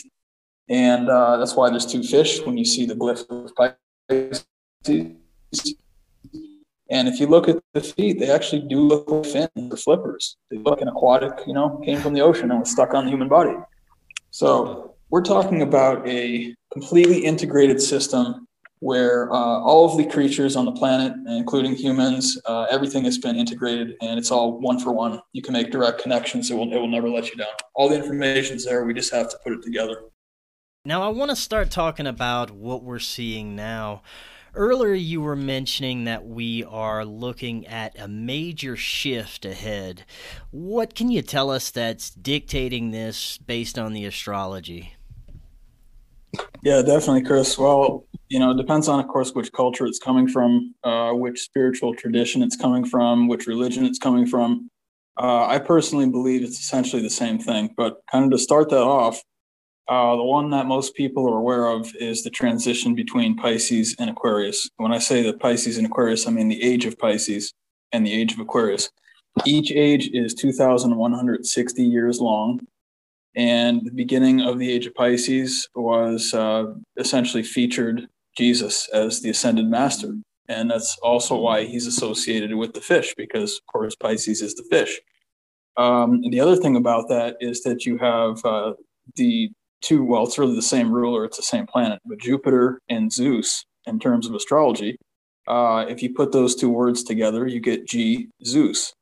and uh, that's why there's two fish when you see the glyph of Pisces. And if you look at the feet, they actually do look like fins or flippers. They look an aquatic, you know, came from the ocean and was stuck on the human body. So we're talking about a completely integrated system where uh, all of the creatures on the planet, including humans, uh, everything has been integrated and it's all one for one. You can make direct connections. It will, it will never let you down. All the information's there. We just have to put it together. Now, I want to start talking about what we're seeing now. Earlier, you were mentioning that we are looking at a major shift ahead. What can you tell us that's dictating this based on the astrology? Yeah, definitely, Chris. Well, you know, it depends on, of course, which culture it's coming from, uh, which spiritual tradition it's coming from, which religion it's coming from. Uh, I personally believe it's essentially the same thing. But kind of to start that off, uh, the one that most people are aware of is the transition between Pisces and Aquarius. When I say the Pisces and Aquarius, I mean the age of Pisces and the age of Aquarius. Each age is 2,160 years long. And the beginning of the age of Pisces was uh, essentially featured Jesus as the ascended master. And that's also why he's associated with the fish, because of course Pisces is the fish. Um, the other thing about that is that you have uh, the two, well, it's really the same ruler, it's the same planet, but Jupiter and Zeus in terms of astrology. Uh, if you put those two words together, you get G, Zeus.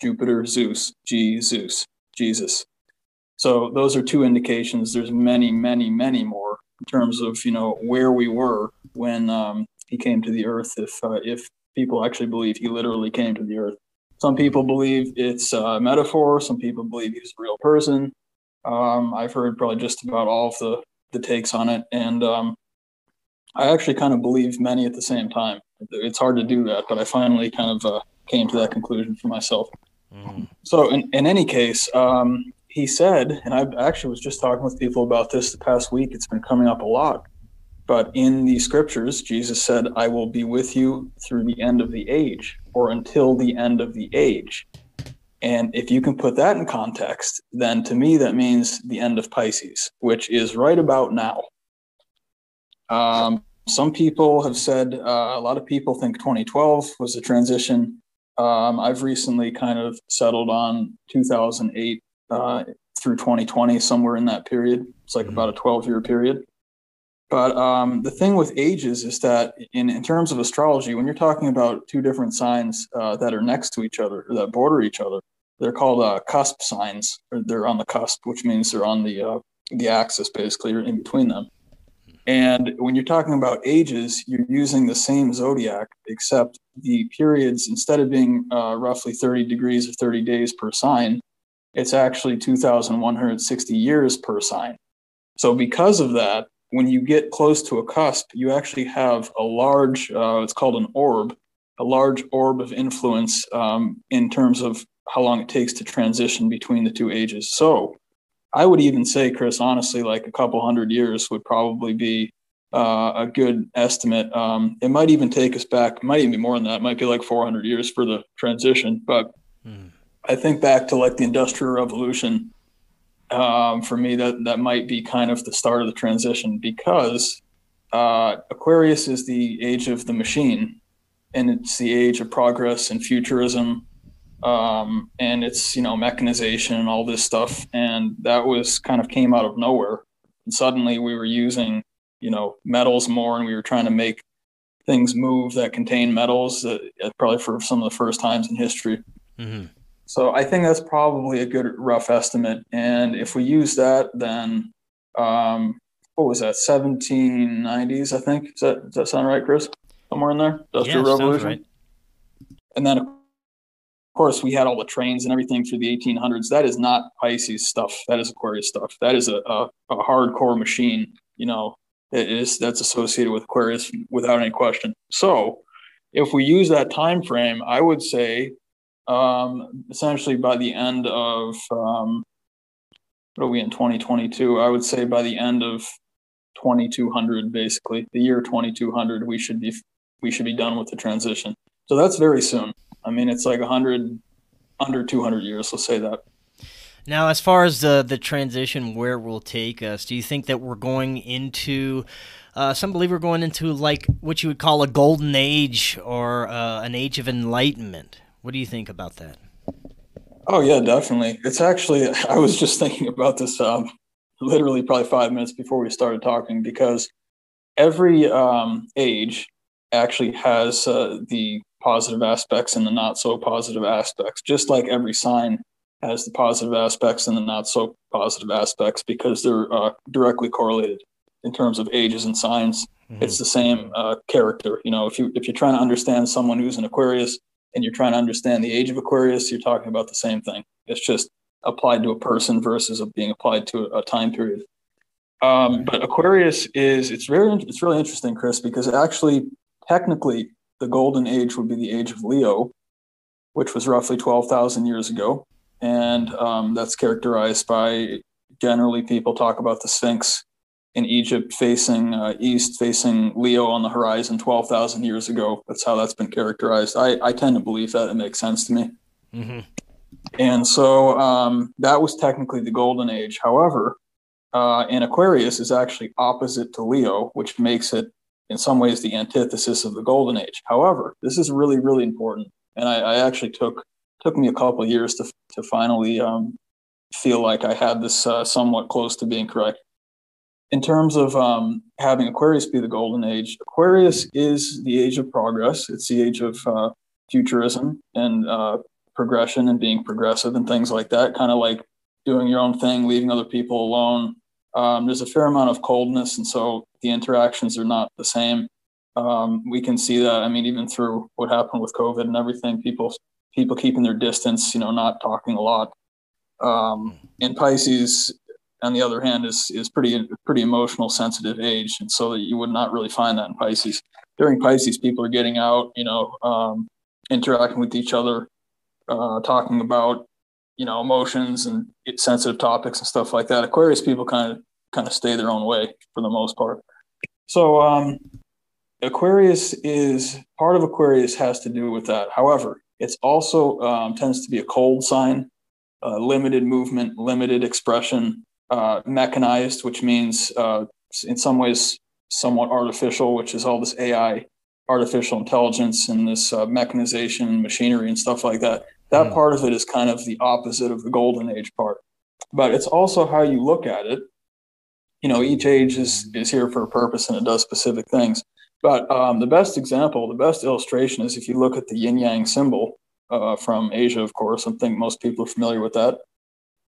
Jupiter, Zeus, G, Zeus, Jesus. So those are two indications. There's many, many, many more in terms of you know where we were when um, he came to the earth. If uh, if people actually believe he literally came to the earth, some people believe it's a metaphor. Some people believe he's a real person. Um, I've heard probably just about all of the the takes on it, and um, I actually kind of believe many at the same time. It's hard to do that, but I finally kind of uh, came to that conclusion for myself. Mm. So, in, in any case, um, he said, and I actually was just talking with people about this the past week. It's been coming up a lot. But in the scriptures, Jesus said, I will be with you through the end of the age or until the end of the age. And if you can put that in context, then to me, that means the end of Pisces, which is right about now. Um, some people have said, uh, a lot of people think 2012 was a transition. Um, I've recently kind of settled on 2008 uh, through 2020, somewhere in that period. It's like mm-hmm. about a 12 year period. But um, the thing with ages is that, in, in terms of astrology, when you're talking about two different signs uh, that are next to each other that border each other, they're called uh, cusp signs. Or they're on the cusp, which means they're on the uh, the axis, basically, or in between them. And when you're talking about ages, you're using the same zodiac, except the periods, instead of being uh, roughly 30 degrees or 30 days per sign, it's actually 2,160 years per sign. So, because of that, when you get close to a cusp, you actually have a large, uh, it's called an orb, a large orb of influence um, in terms of how long it takes to transition between the two ages. So, I would even say, Chris, honestly, like a couple hundred years would probably be uh, a good estimate. Um, it might even take us back, might even be more than that. It might be like 400 years for the transition. But mm. I think back to like the Industrial Revolution. Um, for me, that that might be kind of the start of the transition because uh, Aquarius is the age of the machine, and it's the age of progress and futurism, um, and it's you know mechanization and all this stuff, and that was kind of came out of nowhere. And suddenly we were using you know metals more, and we were trying to make things move that contain metals, uh, probably for some of the first times in history. Mm-hmm. So I think that's probably a good rough estimate. And if we use that, then um, what was that? 1790s, I think. Does that, does that sound right, Chris? Somewhere in there, Industrial yeah, Revolution. Right. And then, of course, we had all the trains and everything through the 1800s. That is not Pisces stuff. That is Aquarius stuff. That is a, a, a hardcore machine. You know, it is that's associated with Aquarius without any question. So, if we use that time frame, I would say um, essentially by the end of um, what are we in 2022? I would say by the end of 2200, basically the year 2200, we should be we should be done with the transition. So that's very soon. I mean, it's like 100 under 200 years. Let's say that. Now, as far as the the transition, where will take us, do you think that we're going into? Uh, some believe we're going into like what you would call a golden age or uh, an age of enlightenment. What do you think about that? Oh yeah, definitely. It's actually I was just thinking about this um, literally probably five minutes before we started talking because every um, age actually has uh, the positive aspects and the not so positive aspects, just like every sign has the positive aspects and the not so positive aspects because they're uh, directly correlated in terms of ages and signs. Mm-hmm. It's the same uh, character. You know, if you if you're trying to understand someone who's an Aquarius, and you're trying to understand the age of Aquarius, you're talking about the same thing. It's just applied to a person versus being applied to a, time period. Um, but Aquarius is it's very it's really interesting, Chris, because actually technically the golden age would be the age of Leo, which was roughly twelve thousand years ago, and um, that's characterized by generally people talk about the Sphinx in Egypt facing uh, east, facing Leo on the horizon 12,000 years ago. That's how that's been characterized. I, I tend to believe that it makes sense to me. Mm-hmm. And so um, that was technically the golden age. However, uh, in Aquarius is actually opposite to Leo, which makes it in some ways the antithesis of the golden age. However, this is really, really important. And I, I actually took took me a couple years to to finally um, feel like I had this uh, somewhat close to being correct. In terms of um, having Aquarius be the golden age, Aquarius is the age of progress. It's the age of uh, futurism and uh, progression and being progressive and things like that. Kind of like doing your own thing, leaving other people alone. Um, there's a fair amount of coldness, and so the interactions are not the same. Um, we can see that. I mean, even through what happened with COVID and everything, people people keeping their distance, you know, not talking a lot. Um, in Pisces, on the other hand, is is pretty pretty emotional, sensitive age, and so you would not really find that in Pisces. During Pisces, people are getting out, you know, um, interacting with each other, uh, talking about you know emotions and sensitive topics and stuff like that. Aquarius people kind of kind of stay their own way for the most part. So um, Aquarius is part of Aquarius has to do with that. However, it's also um, tends to be a cold sign, uh, limited movement, limited expression, uh, mechanized, which means uh, in some ways somewhat artificial, which is all this AI, artificial intelligence, and this uh, mechanization, machinery, and stuff like that. That mm. part of it is kind of the opposite of the golden age part, but it's also how you look at it. You know, each age is is here for a purpose and it does specific things. But um, the best example, the best illustration is if you look at the yin yang symbol uh, from Asia, of course. I think most people are familiar with that.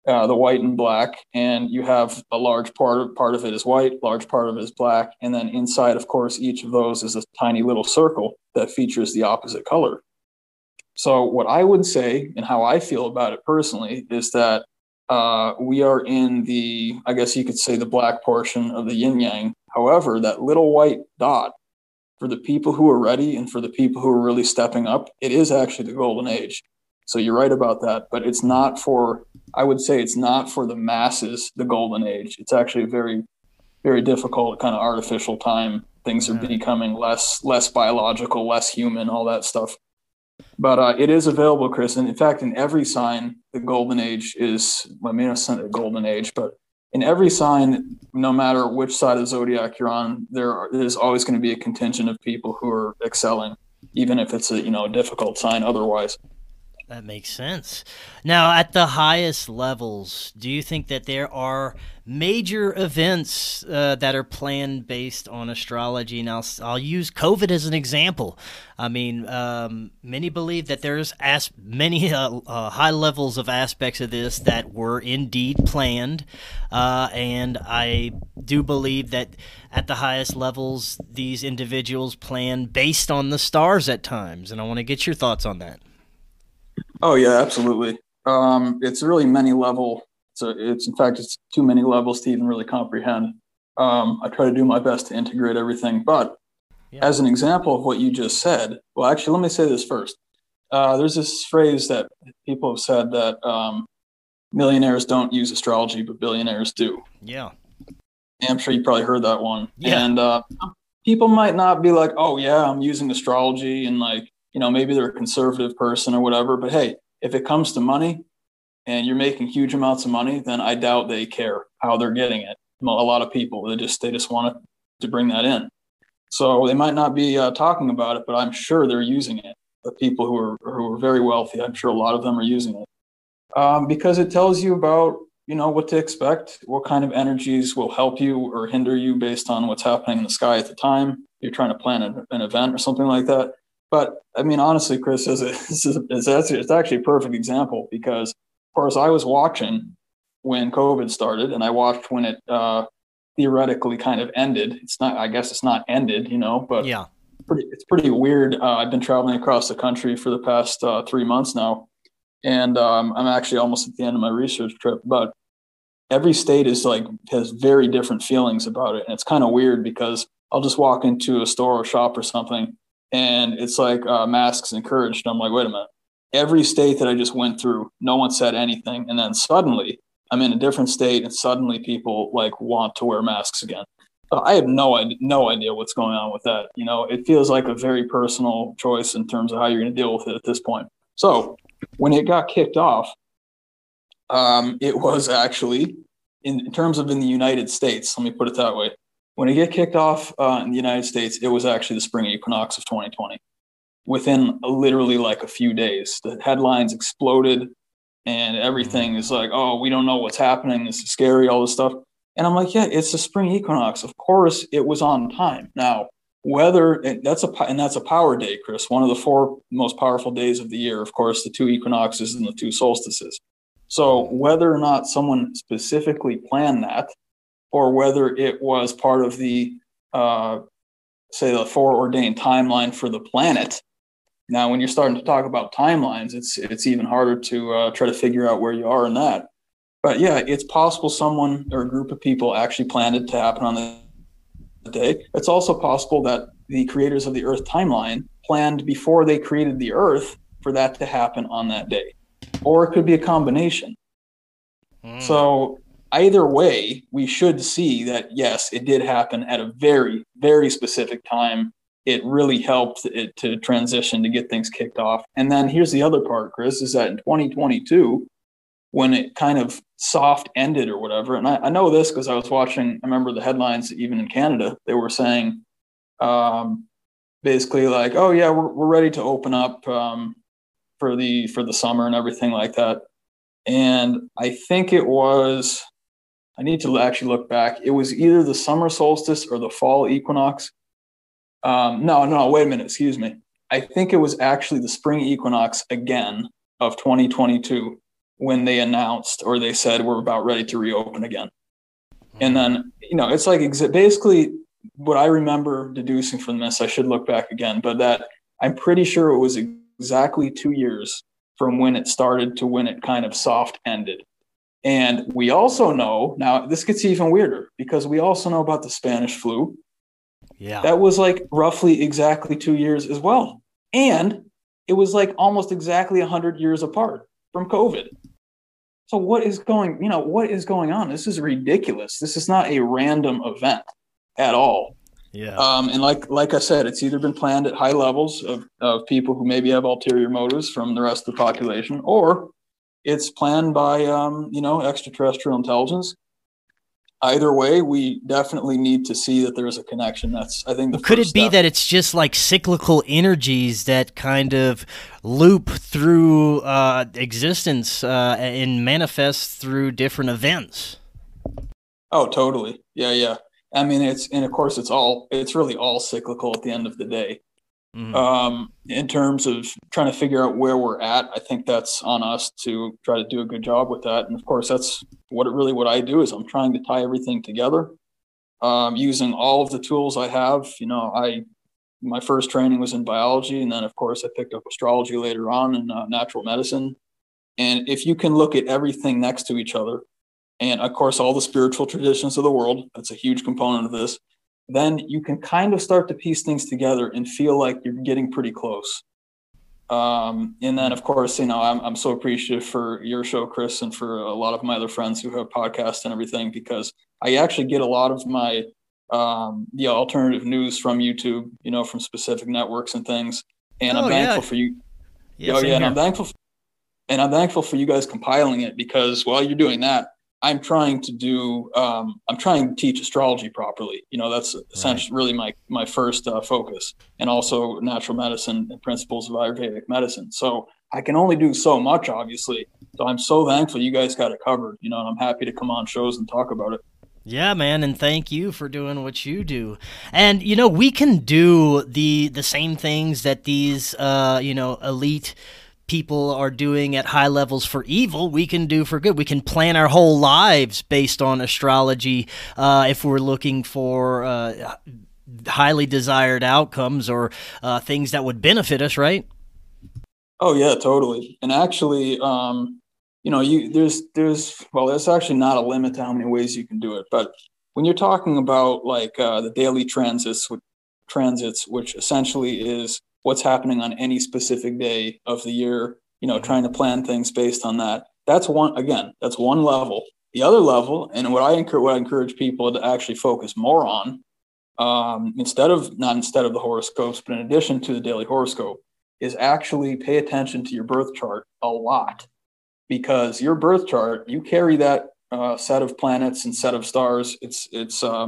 Uh, the white and black, and you have a large part of part of it is white, large part of it is black, and then inside, of course, each of those is a tiny little circle that features the opposite color. So, what I would say and how I feel about it personally is that uh, we are in the, I guess you could say, the black portion of the yin yang. However, that little white dot, for the people who are ready and for the people who are really stepping up, it is actually the golden age. So, you're right about that, but it's not for, I would say, it's not for the masses, the golden age. It's actually a very, very difficult kind of artificial time. Things are becoming less, less biological, less human, all that stuff. But uh, it is available, Chris. And in fact, in every sign, the golden age is, mean, it's not a golden age, but in every sign, no matter which side of the zodiac you're on, there there's always going to be a contingent of people who are excelling, even if it's a you know a difficult sign otherwise. That makes sense. Now, at the highest levels, do you think that there are major events uh, that are planned based on astrology? Now, I'll, I'll use COVID as an example. I mean, um, many believe that there's as many uh, uh, high levels of aspects of this that were indeed planned, uh, and I do believe that at the highest levels, these individuals plan based on the stars at times. And I want to get your thoughts on that. Oh yeah, absolutely. Um, it's really many level. So it's in fact it's too many levels to even really comprehend. Um, I try to do my best to integrate everything, but yeah. as an example of what you just said, well, actually, let me say this first. Uh, there's this phrase that people have said that um, millionaires don't use astrology, but billionaires do. Yeah. I'm sure you probably heard that one. Yeah. And uh, people might not be like, oh, yeah, I'm using astrology and like you know, maybe they're a conservative person or whatever. But hey, if it comes to money and you're making huge amounts of money, then I doubt they care how they're getting it. A lot of people they just they just want to bring that in. So they might not be uh, talking about it, but I'm sure they're using it. The people who are who are very wealthy, I'm sure a lot of them are using it um, because it tells you about you know what to expect, what kind of energies will help you or hinder you based on what's happening in the sky at the time. You're trying to plan an, an event or something like that. But I mean, honestly, Chris, is it's, it's actually a perfect example because, of course, I was watching when COVID started, and I watched when it uh, theoretically kind of ended. It's not, I guess, it's not ended, you know, but yeah, pretty, it's pretty weird. Uh, I've been traveling across the country for the past uh, three months now, and um, I'm actually almost at the end of my research trip. But every state is like has very different feelings about it, and it's kind of weird because I'll just walk into a store or shop or something and it's like uh, masks encouraged. I'm like, wait a minute. Every state that I just went through, no one said anything, and then suddenly I'm in a different state, and suddenly people like want to wear masks again. I have no idea, no idea what's going on with that. You know, it feels like a very personal choice in terms of how you're going to deal with it at this point. So when it got kicked off, um, it was actually in terms of in the United States. Let me put it that way. When it get kicked off uh, in the United States, it was actually the spring equinox of 2020. Within literally like a few days, the headlines exploded, and everything is like, "Oh, we don't know what's happening. This is scary." All this stuff, and I'm like, "Yeah, it's the spring equinox. Of course, it was on time." Now, whether that's a and that's a power day, Chris, one of the four most powerful days of the year. Of course, the two equinoxes and the two solstices. So whether or not someone specifically planned that, or whether it was part of the uh, say the foreordained timeline for the planet. Now, when you're starting to talk about timelines, it's it's even harder to uh, try to figure out where you are in that. But yeah, it's possible someone or a group of people actually planned it to happen on the day. It's also possible that the creators of the Earth timeline planned before they created the Earth for that to happen on that day. Or it could be a combination. Mm. So, either way, we should see that yes, it did happen at a very, very specific time. It really helped it to transition to get things kicked off. And then here's the other part, Chris, is that in 2022, when it kind of soft ended or whatever. And I, I know this because I was watching, I remember the headlines even in Canada, they were saying um, basically like, oh yeah, we're, we're ready to open up um, for the for the summer and everything like that. And I think it was, I need to actually look back. It was either the summer solstice or the fall equinox. Um, no, no, wait a minute, excuse me. I think it was actually the spring equinox again of 2022 when they announced or they said we're about ready to reopen again. And then, you know, it's like basically what I remember deducing from this. I should look back again, but that I'm pretty sure it was exactly two years from when it started to when it kind of soft ended. And we also know now this gets even weirder because we also know about the Spanish flu. Yeah. That was like roughly exactly two years as well. And it was like almost exactly 100 years apart from COVID. So what is going, you know, what is going on? This is ridiculous. This is not a random event at all. Yeah. Um, and like like I said, it's either been planned at high levels of, of people who maybe have ulterior motives from the rest of the population, or it's planned by um, you know extraterrestrial intelligence either way, we definitely need to see that there's a connection. That's I think the could it be step. that it's just like cyclical energies that kind of loop through uh, existence uh, and manifest through different events. Oh, totally. Yeah, yeah. I mean, it's and of course it's all it's really all cyclical at the end of the day. Mm-hmm. Um, in terms of trying to figure out where we're at, I think that's on us to try to do a good job with that. And of course, that's what it really what I do is I'm trying to tie everything together, um, using all of the tools I have. You know, I my first training was in biology, and then of course I picked up astrology later on in uh, natural medicine. And if you can look at everything next to each other, and of course all the spiritual traditions of the world, that's a huge component of this then you can kind of start to piece things together and feel like you're getting pretty close. Um, and then, of course, you know, I'm, I'm so appreciative for your show, Chris, and for a lot of my other friends who have podcasts and everything, because I actually get a lot of my um, the alternative news from YouTube, you know, from specific networks and things. And oh, I'm thankful yeah. for you. Yeah, oh, yeah, and. I'm thankful. And I'm thankful for you guys compiling it because while you're doing that, I'm trying to do. Um, I'm trying to teach astrology properly. You know, that's essentially really my my first uh, focus, and also natural medicine and principles of Ayurvedic medicine. So I can only do so much, obviously. So I'm so thankful you guys got it covered. You know, and I'm happy to come on shows and talk about it. Yeah, man, and thank you for doing what you do. And you know, we can do the the same things that these uh, you know, elite people are doing at high levels for evil, we can do for good. We can plan our whole lives based on astrology uh, if we're looking for uh, highly desired outcomes or uh, things that would benefit us, right? Oh yeah, totally. And actually, um, you know, you there's there's well, there's actually not a limit to how many ways you can do it. But when you're talking about like uh, the daily transits, transits, which essentially is what's happening on any specific day of the year, you know, trying to plan things based on that. That's one again, that's one level. The other level, and what I encourage what I encourage people to actually focus more on, um, instead of not instead of the horoscopes, but in addition to the daily horoscope, is actually pay attention to your birth chart a lot. Because your birth chart, you carry that uh, set of planets and set of stars. It's it's uh,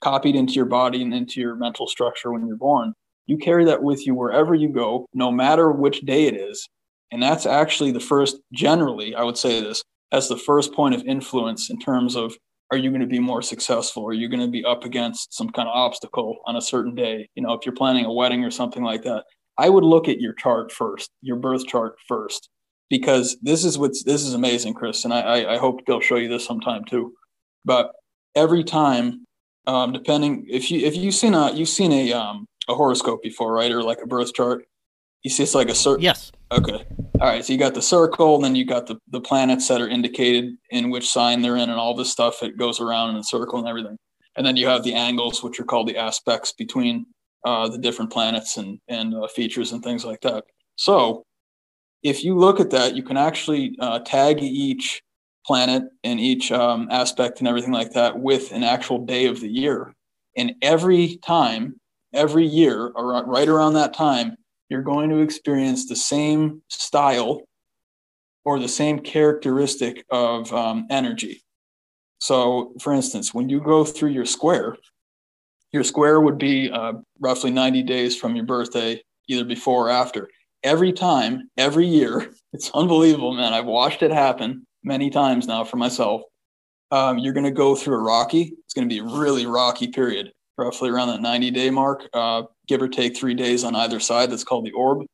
copied into your body and into your mental structure when you're born. You carry that with you wherever you go, no matter which day it is. And that's actually the first, generally, I would say this, as the first point of influence in terms of are you going to be more successful? Are you going to be up against some kind of obstacle on a certain day? You know, if you're planning a wedding or something like that, I would look at your chart first, your birth chart first, because this is what's this is amazing, Chris, and I, I, I hope they'll show you this sometime too. But every time, um, depending if you if you've seen a you've seen a um, a horoscope before, right, or like a birth chart, you see it's like a circle. Yes. Okay. All right. So you got the circle, and then you got the, the planets that are indicated in which sign they're in, and all this stuff that goes around in a circle and everything. And then you have the angles, which are called the aspects between uh, the different planets and and uh, features and things like that. So if you look at that, you can actually uh, tag each planet and each um, aspect and everything like that with an actual day of the year. And every time, every year, right around that time, you're going to experience the same style or the same characteristic of um, energy. So, for instance, when you go through your square, your square would be uh, roughly 90 days from your birthday, either before or after. Every time, every year, it's unbelievable, man. I've watched it happen many times now for myself. Um, you're going to go through a rocky, it's going to be a really rocky period, roughly around that 90 day mark. Uh, give or take three days on either side. That's called the orb.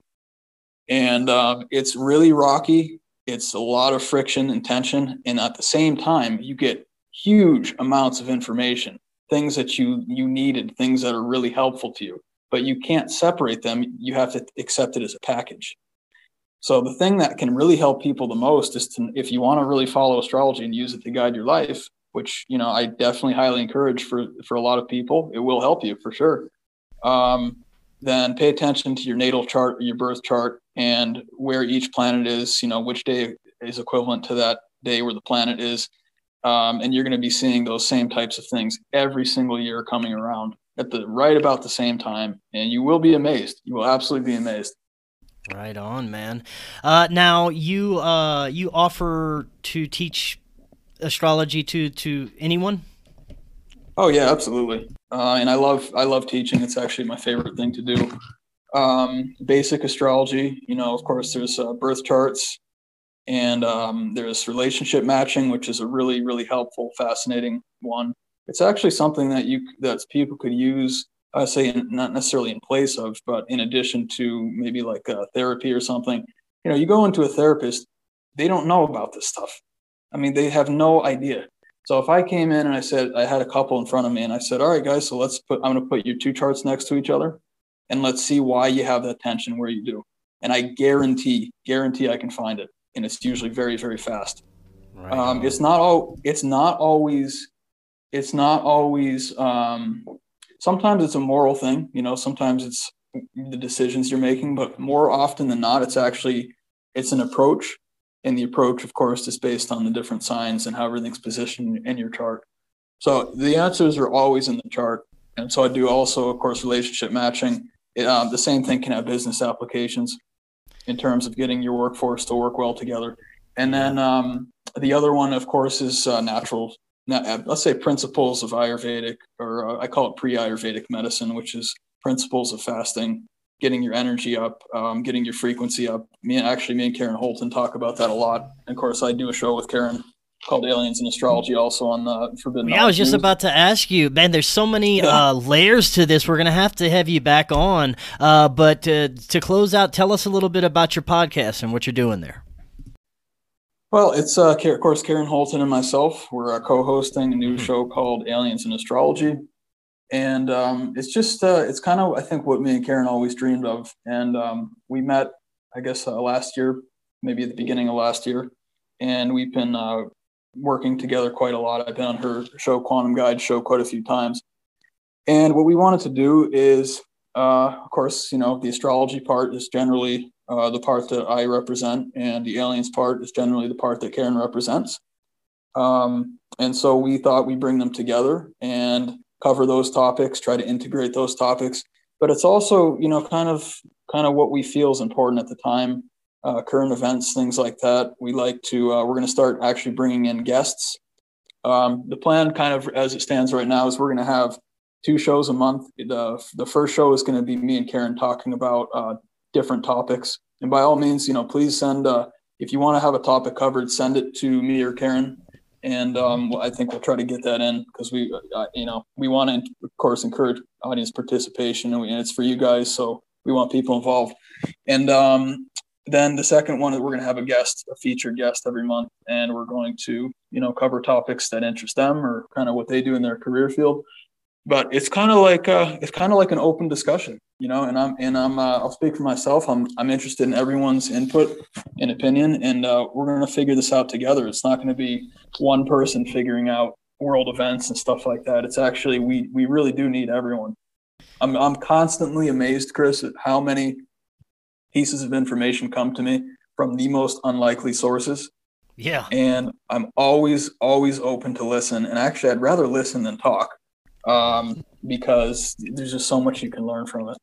And uh, it's really rocky. It's a lot of friction and tension. And at the same time, you get huge amounts of information, things that you, you needed, things that are really helpful to you. But you can't separate them. You have to accept it as a package. So the thing that can really help people the most is to, if you want to really follow astrology and use it to guide your life, which you know I definitely highly encourage for for a lot of people, it will help you for sure um, then pay attention to your natal chart, your birth chart, and where each planet is. You know which day is equivalent to that day where the planet is, um, and you're going to be seeing those same types of things every single year coming around at the right about the same time, and you will be amazed. You will absolutely be amazed. Right on, man. Uh, now you uh, you offer to teach astrology to to anyone? Oh yeah, absolutely. Uh, and I love I love teaching. It's actually my favorite thing to do. Um, basic astrology, you know, of course, there's uh, birth charts, and um, there's relationship matching, which is a really really helpful, fascinating one. It's actually something that you that people could use. I say in, not necessarily in place of, but in addition to maybe like a therapy or something. You know, you go into a therapist, they don't know about this stuff. I mean, they have no idea. So if I came in and I said I had a couple in front of me and I said, "All right, guys, so let's put I'm going to put your two charts next to each other, and let's see why you have that tension where you do." And I guarantee, guarantee I can find it, and it's usually very, very fast. Right. Um, it's not all. It's not always. It's not always. Um, sometimes it's a moral thing, you know. Sometimes it's the decisions you're making, but more often than not, it's actually it's an approach and the approach, of course, is based on the different signs and how everything's positioned in your chart. So the answers are always in the chart. And so I do also, of course, relationship matching. Um, the same thing can have business applications in terms of getting your workforce to work well together. And then um, the other one, of course, is uh, natural, uh, let's say principles of Ayurvedic, or uh, I call it pre Ayurvedic medicine, which is principles of fasting, getting your energy up, um, getting your frequency up. Me and actually me and Karen Holton talk about that a lot. And of course, I do a show with Karen called Aliens and Astrology, also on the Forbidden. Yeah, I was just News. about to ask you, man. There's so many yeah. uh, layers to this. We're gonna have to have you back on. Uh, but uh, to close out, tell us a little bit about your podcast and what you're doing there. Well, it's uh, of course Karen Holton and myself. We're uh, co-hosting a new mm-hmm. show called Aliens and Astrology and um, it's just uh, it's kind of I think what me and Karen always dreamed of. And um, we met, I guess, uh, last year, maybe at the beginning of last year, and we've been uh, working together quite a lot. I've been on her show, Quantum Guide show, quite a few times. And what we wanted to do is, uh, of course, you know, the astrology part is generally uh, the part that I represent, and the aliens part is generally the part that Karen represents. Um, and so we thought we'd bring them together and cover those topics, try to integrate those topics. But it's also, you know, kind of kind of what we feel is important at the time, uh, current events, things like that. We like to. Uh, we're going to start actually bringing in guests. Um, the plan, kind of as it stands right now, is we're going to have two shows a month. The the first show is going to be me and Karen talking about uh, different topics. And by all means, you know, please send uh, if you want to have a topic covered, send it to me or Karen, and um, I think we'll try to get that in because we, uh, you know, we want to of course encourage audience participation, and, we, and, it's for you guys, so we want people involved. And um, then the second one is we're going to have a guest, a featured guest every month, and we're going to, you know, cover topics that interest them or kind of what they do in their career field but it's kind of like uh, it's kind of like an open discussion, you know. And I'm and I'm uh, I'll speak for myself. I'm I'm interested in everyone's input and opinion, and uh, we're going to figure this out together. It's not going to be one person figuring out world events and stuff like that. It's actually we we really do need everyone. I'm I'm constantly amazed, Chris, at how many pieces of information come to me from the most unlikely sources. Yeah. And I'm always always open to listen. And actually, I'd rather listen than talk um, because there's just so much you can learn from it.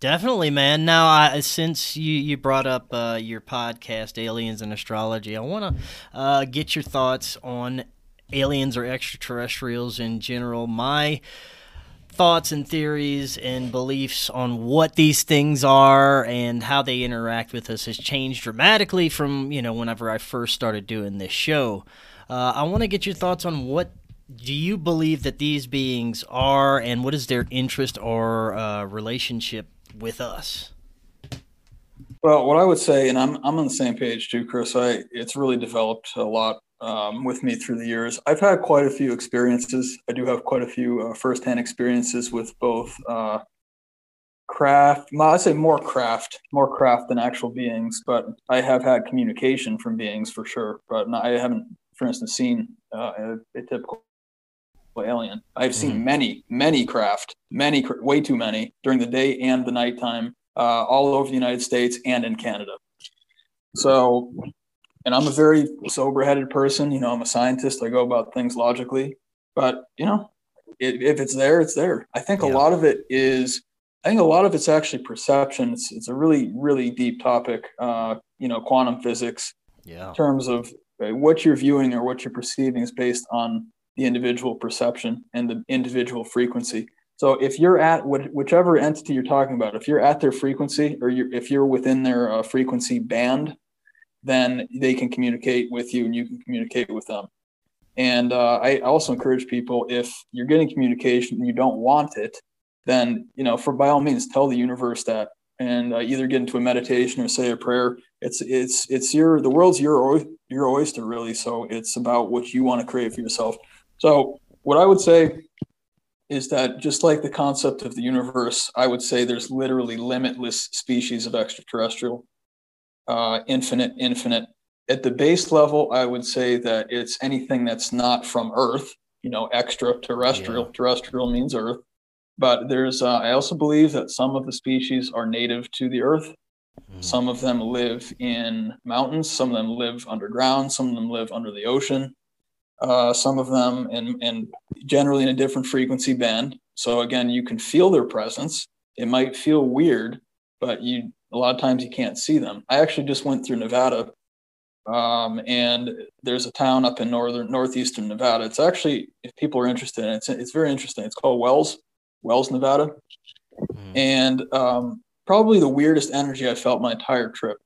Definitely, man. Now, I, since you, you brought up uh, your podcast, Aliens and Astrology, I want to uh, get your thoughts on aliens or extraterrestrials in general. My thoughts and theories and beliefs on what these things are and how they interact with us has changed dramatically from you know whenever I first started doing this show. Uh, I want to get your thoughts on what do you believe that these beings are, and what is their interest or uh, relationship with us? Well, what I would say, and I'm I'm on the same page too, Chris. I it's really developed a lot um, with me through the years. I've had quite a few experiences. I do have quite a few uh, firsthand experiences with both uh, craft. I'd say more craft, more craft than actual beings. But I have had communication from beings for sure. But I haven't, for instance, seen uh, a, a typical alien. I've seen mm-hmm. many, many craft, many, way too many during the day and the nighttime, uh, all over the United States and in Canada. So, and I'm a very sober-headed person. You know, I'm a scientist. I go about things logically, but you know, it, if it's there, it's there. I think yeah. a lot of it is. I think a lot of it's actually perception. It's, it's a really, really deep topic. Uh, you know, quantum physics. Yeah. In terms of uh, what you're viewing or what you're perceiving is based on the individual perception and the individual frequency. So if you're at whichever entity you're talking about, if you're at their frequency or you're, if you're within their uh, frequency band, then they can communicate with you and you can communicate with them. And uh, I also encourage people if you're getting communication and you don't want it, then you know for by all means tell the universe that and uh, either get into a meditation or say a prayer. It's it's it's your the world's your your oyster really. So it's about what you want to create for yourself. So, what I would say is that just like the concept of the universe, I would say there's literally limitless species of extraterrestrial, uh, infinite, infinite. At the base level, I would say that it's anything that's not from Earth, you know, extraterrestrial. Yeah. Terrestrial means Earth. But there's, uh, I also believe that some of the species are native to the Earth. Mm-hmm. Some of them live in mountains, some of them live underground, some of them live under the ocean uh, some of them and, and generally in a different frequency band. So again, you can feel their presence. It might feel weird, but you a lot of times you can't see them. I actually just went through Nevada, um, and there's a town up in northern northeastern Nevada. It's actually, if people are interested, it's it's very interesting. It's called Wells, Wells, Nevada, mm. and um, probably the weirdest energy I felt my entire trip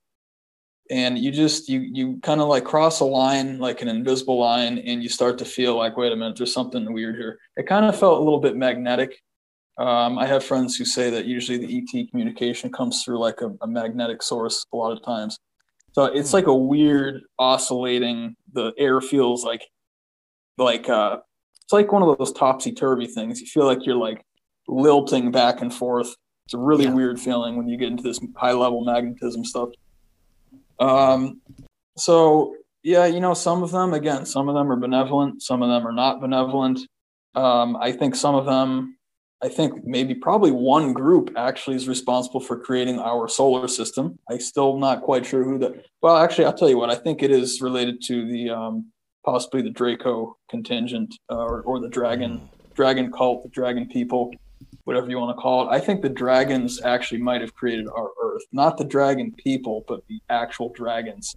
and you just you you kind of like cross a line like an invisible line and you start to feel like wait a minute there's something weird here. It kind of felt a little bit magnetic. Um, i have friends who say that usually the et communication comes through like a, a magnetic source a lot of times. So it's like a weird oscillating the air feels like like uh it's like one of those topsy-turvy things. You feel like you're like lilting back and forth. It's a really yeah. weird feeling when you get into this high level magnetism stuff um, so yeah, you know, some of them, again, some of them are benevolent, some of them are not benevolent. Um, I think some of them, I think maybe probably one group actually is responsible for creating our solar system. I still not quite sure who the. Well, actually, I'll tell you what. I think it is related to the um, possibly the Draco contingent uh, or, or the dragon dragon cult, the dragon people whatever you want to call it. I think the dragons actually might have created our Earth, not the dragon people, but the actual dragons.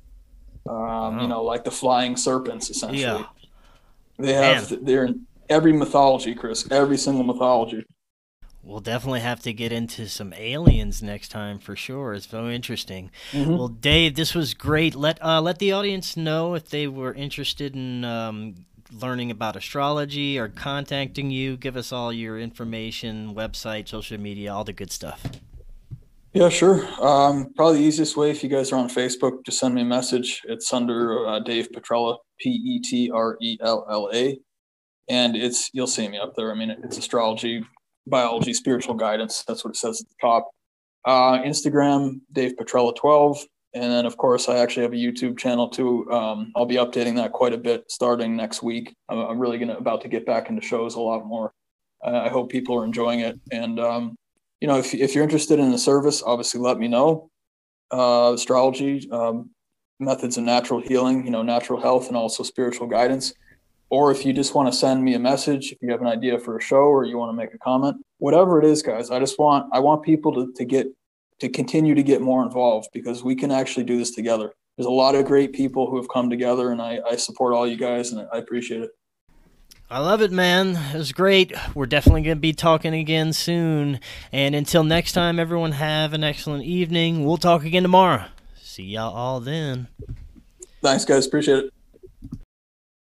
Um, You know, like the flying serpents, essentially. Yeah. They have Man. they're in every mythology, Chris. Every single mythology. We'll definitely have to get into some aliens next time for sure. It's so interesting. Mhm. Well, Dave, this was great. Let uh, let the audience know if they were interested in um, learning about astrology or contacting you. Give us all your information, website, social media, all the good stuff. Yeah, sure. Um, probably the easiest way if you guys are on Facebook, just send me a message. It's under uh, Dave Petrella, P E T R E L L A, and it's you'll see me up there. I mean, it's astrology, biology, spiritual guidance. That's what it says at the top. Uh, Instagram, Dave Petrella twelve, and then of course I actually have a YouTube channel too. Um, I'll be updating that quite a bit starting next week. I'm, I'm really gonna about to get back into shows a lot more. Uh, I hope people are enjoying it, and um, you know, if, if you're interested in the service, obviously let me know. Uh, astrology, um, methods of natural healing, you know, natural health, and also spiritual guidance. Or if you just want to send me a message, if you have an idea for a show or you want to make a comment, whatever it is, guys, I just want I want people to, to get to continue to get more involved because we can actually do this together. There's a lot of great people who have come together, and I, I support all you guys, and I appreciate it. I love it, man. It was great. We're definitely going to be talking again soon. And until next time, everyone have an excellent evening. We'll talk again tomorrow. See y'all all then. Thanks, guys. Appreciate it.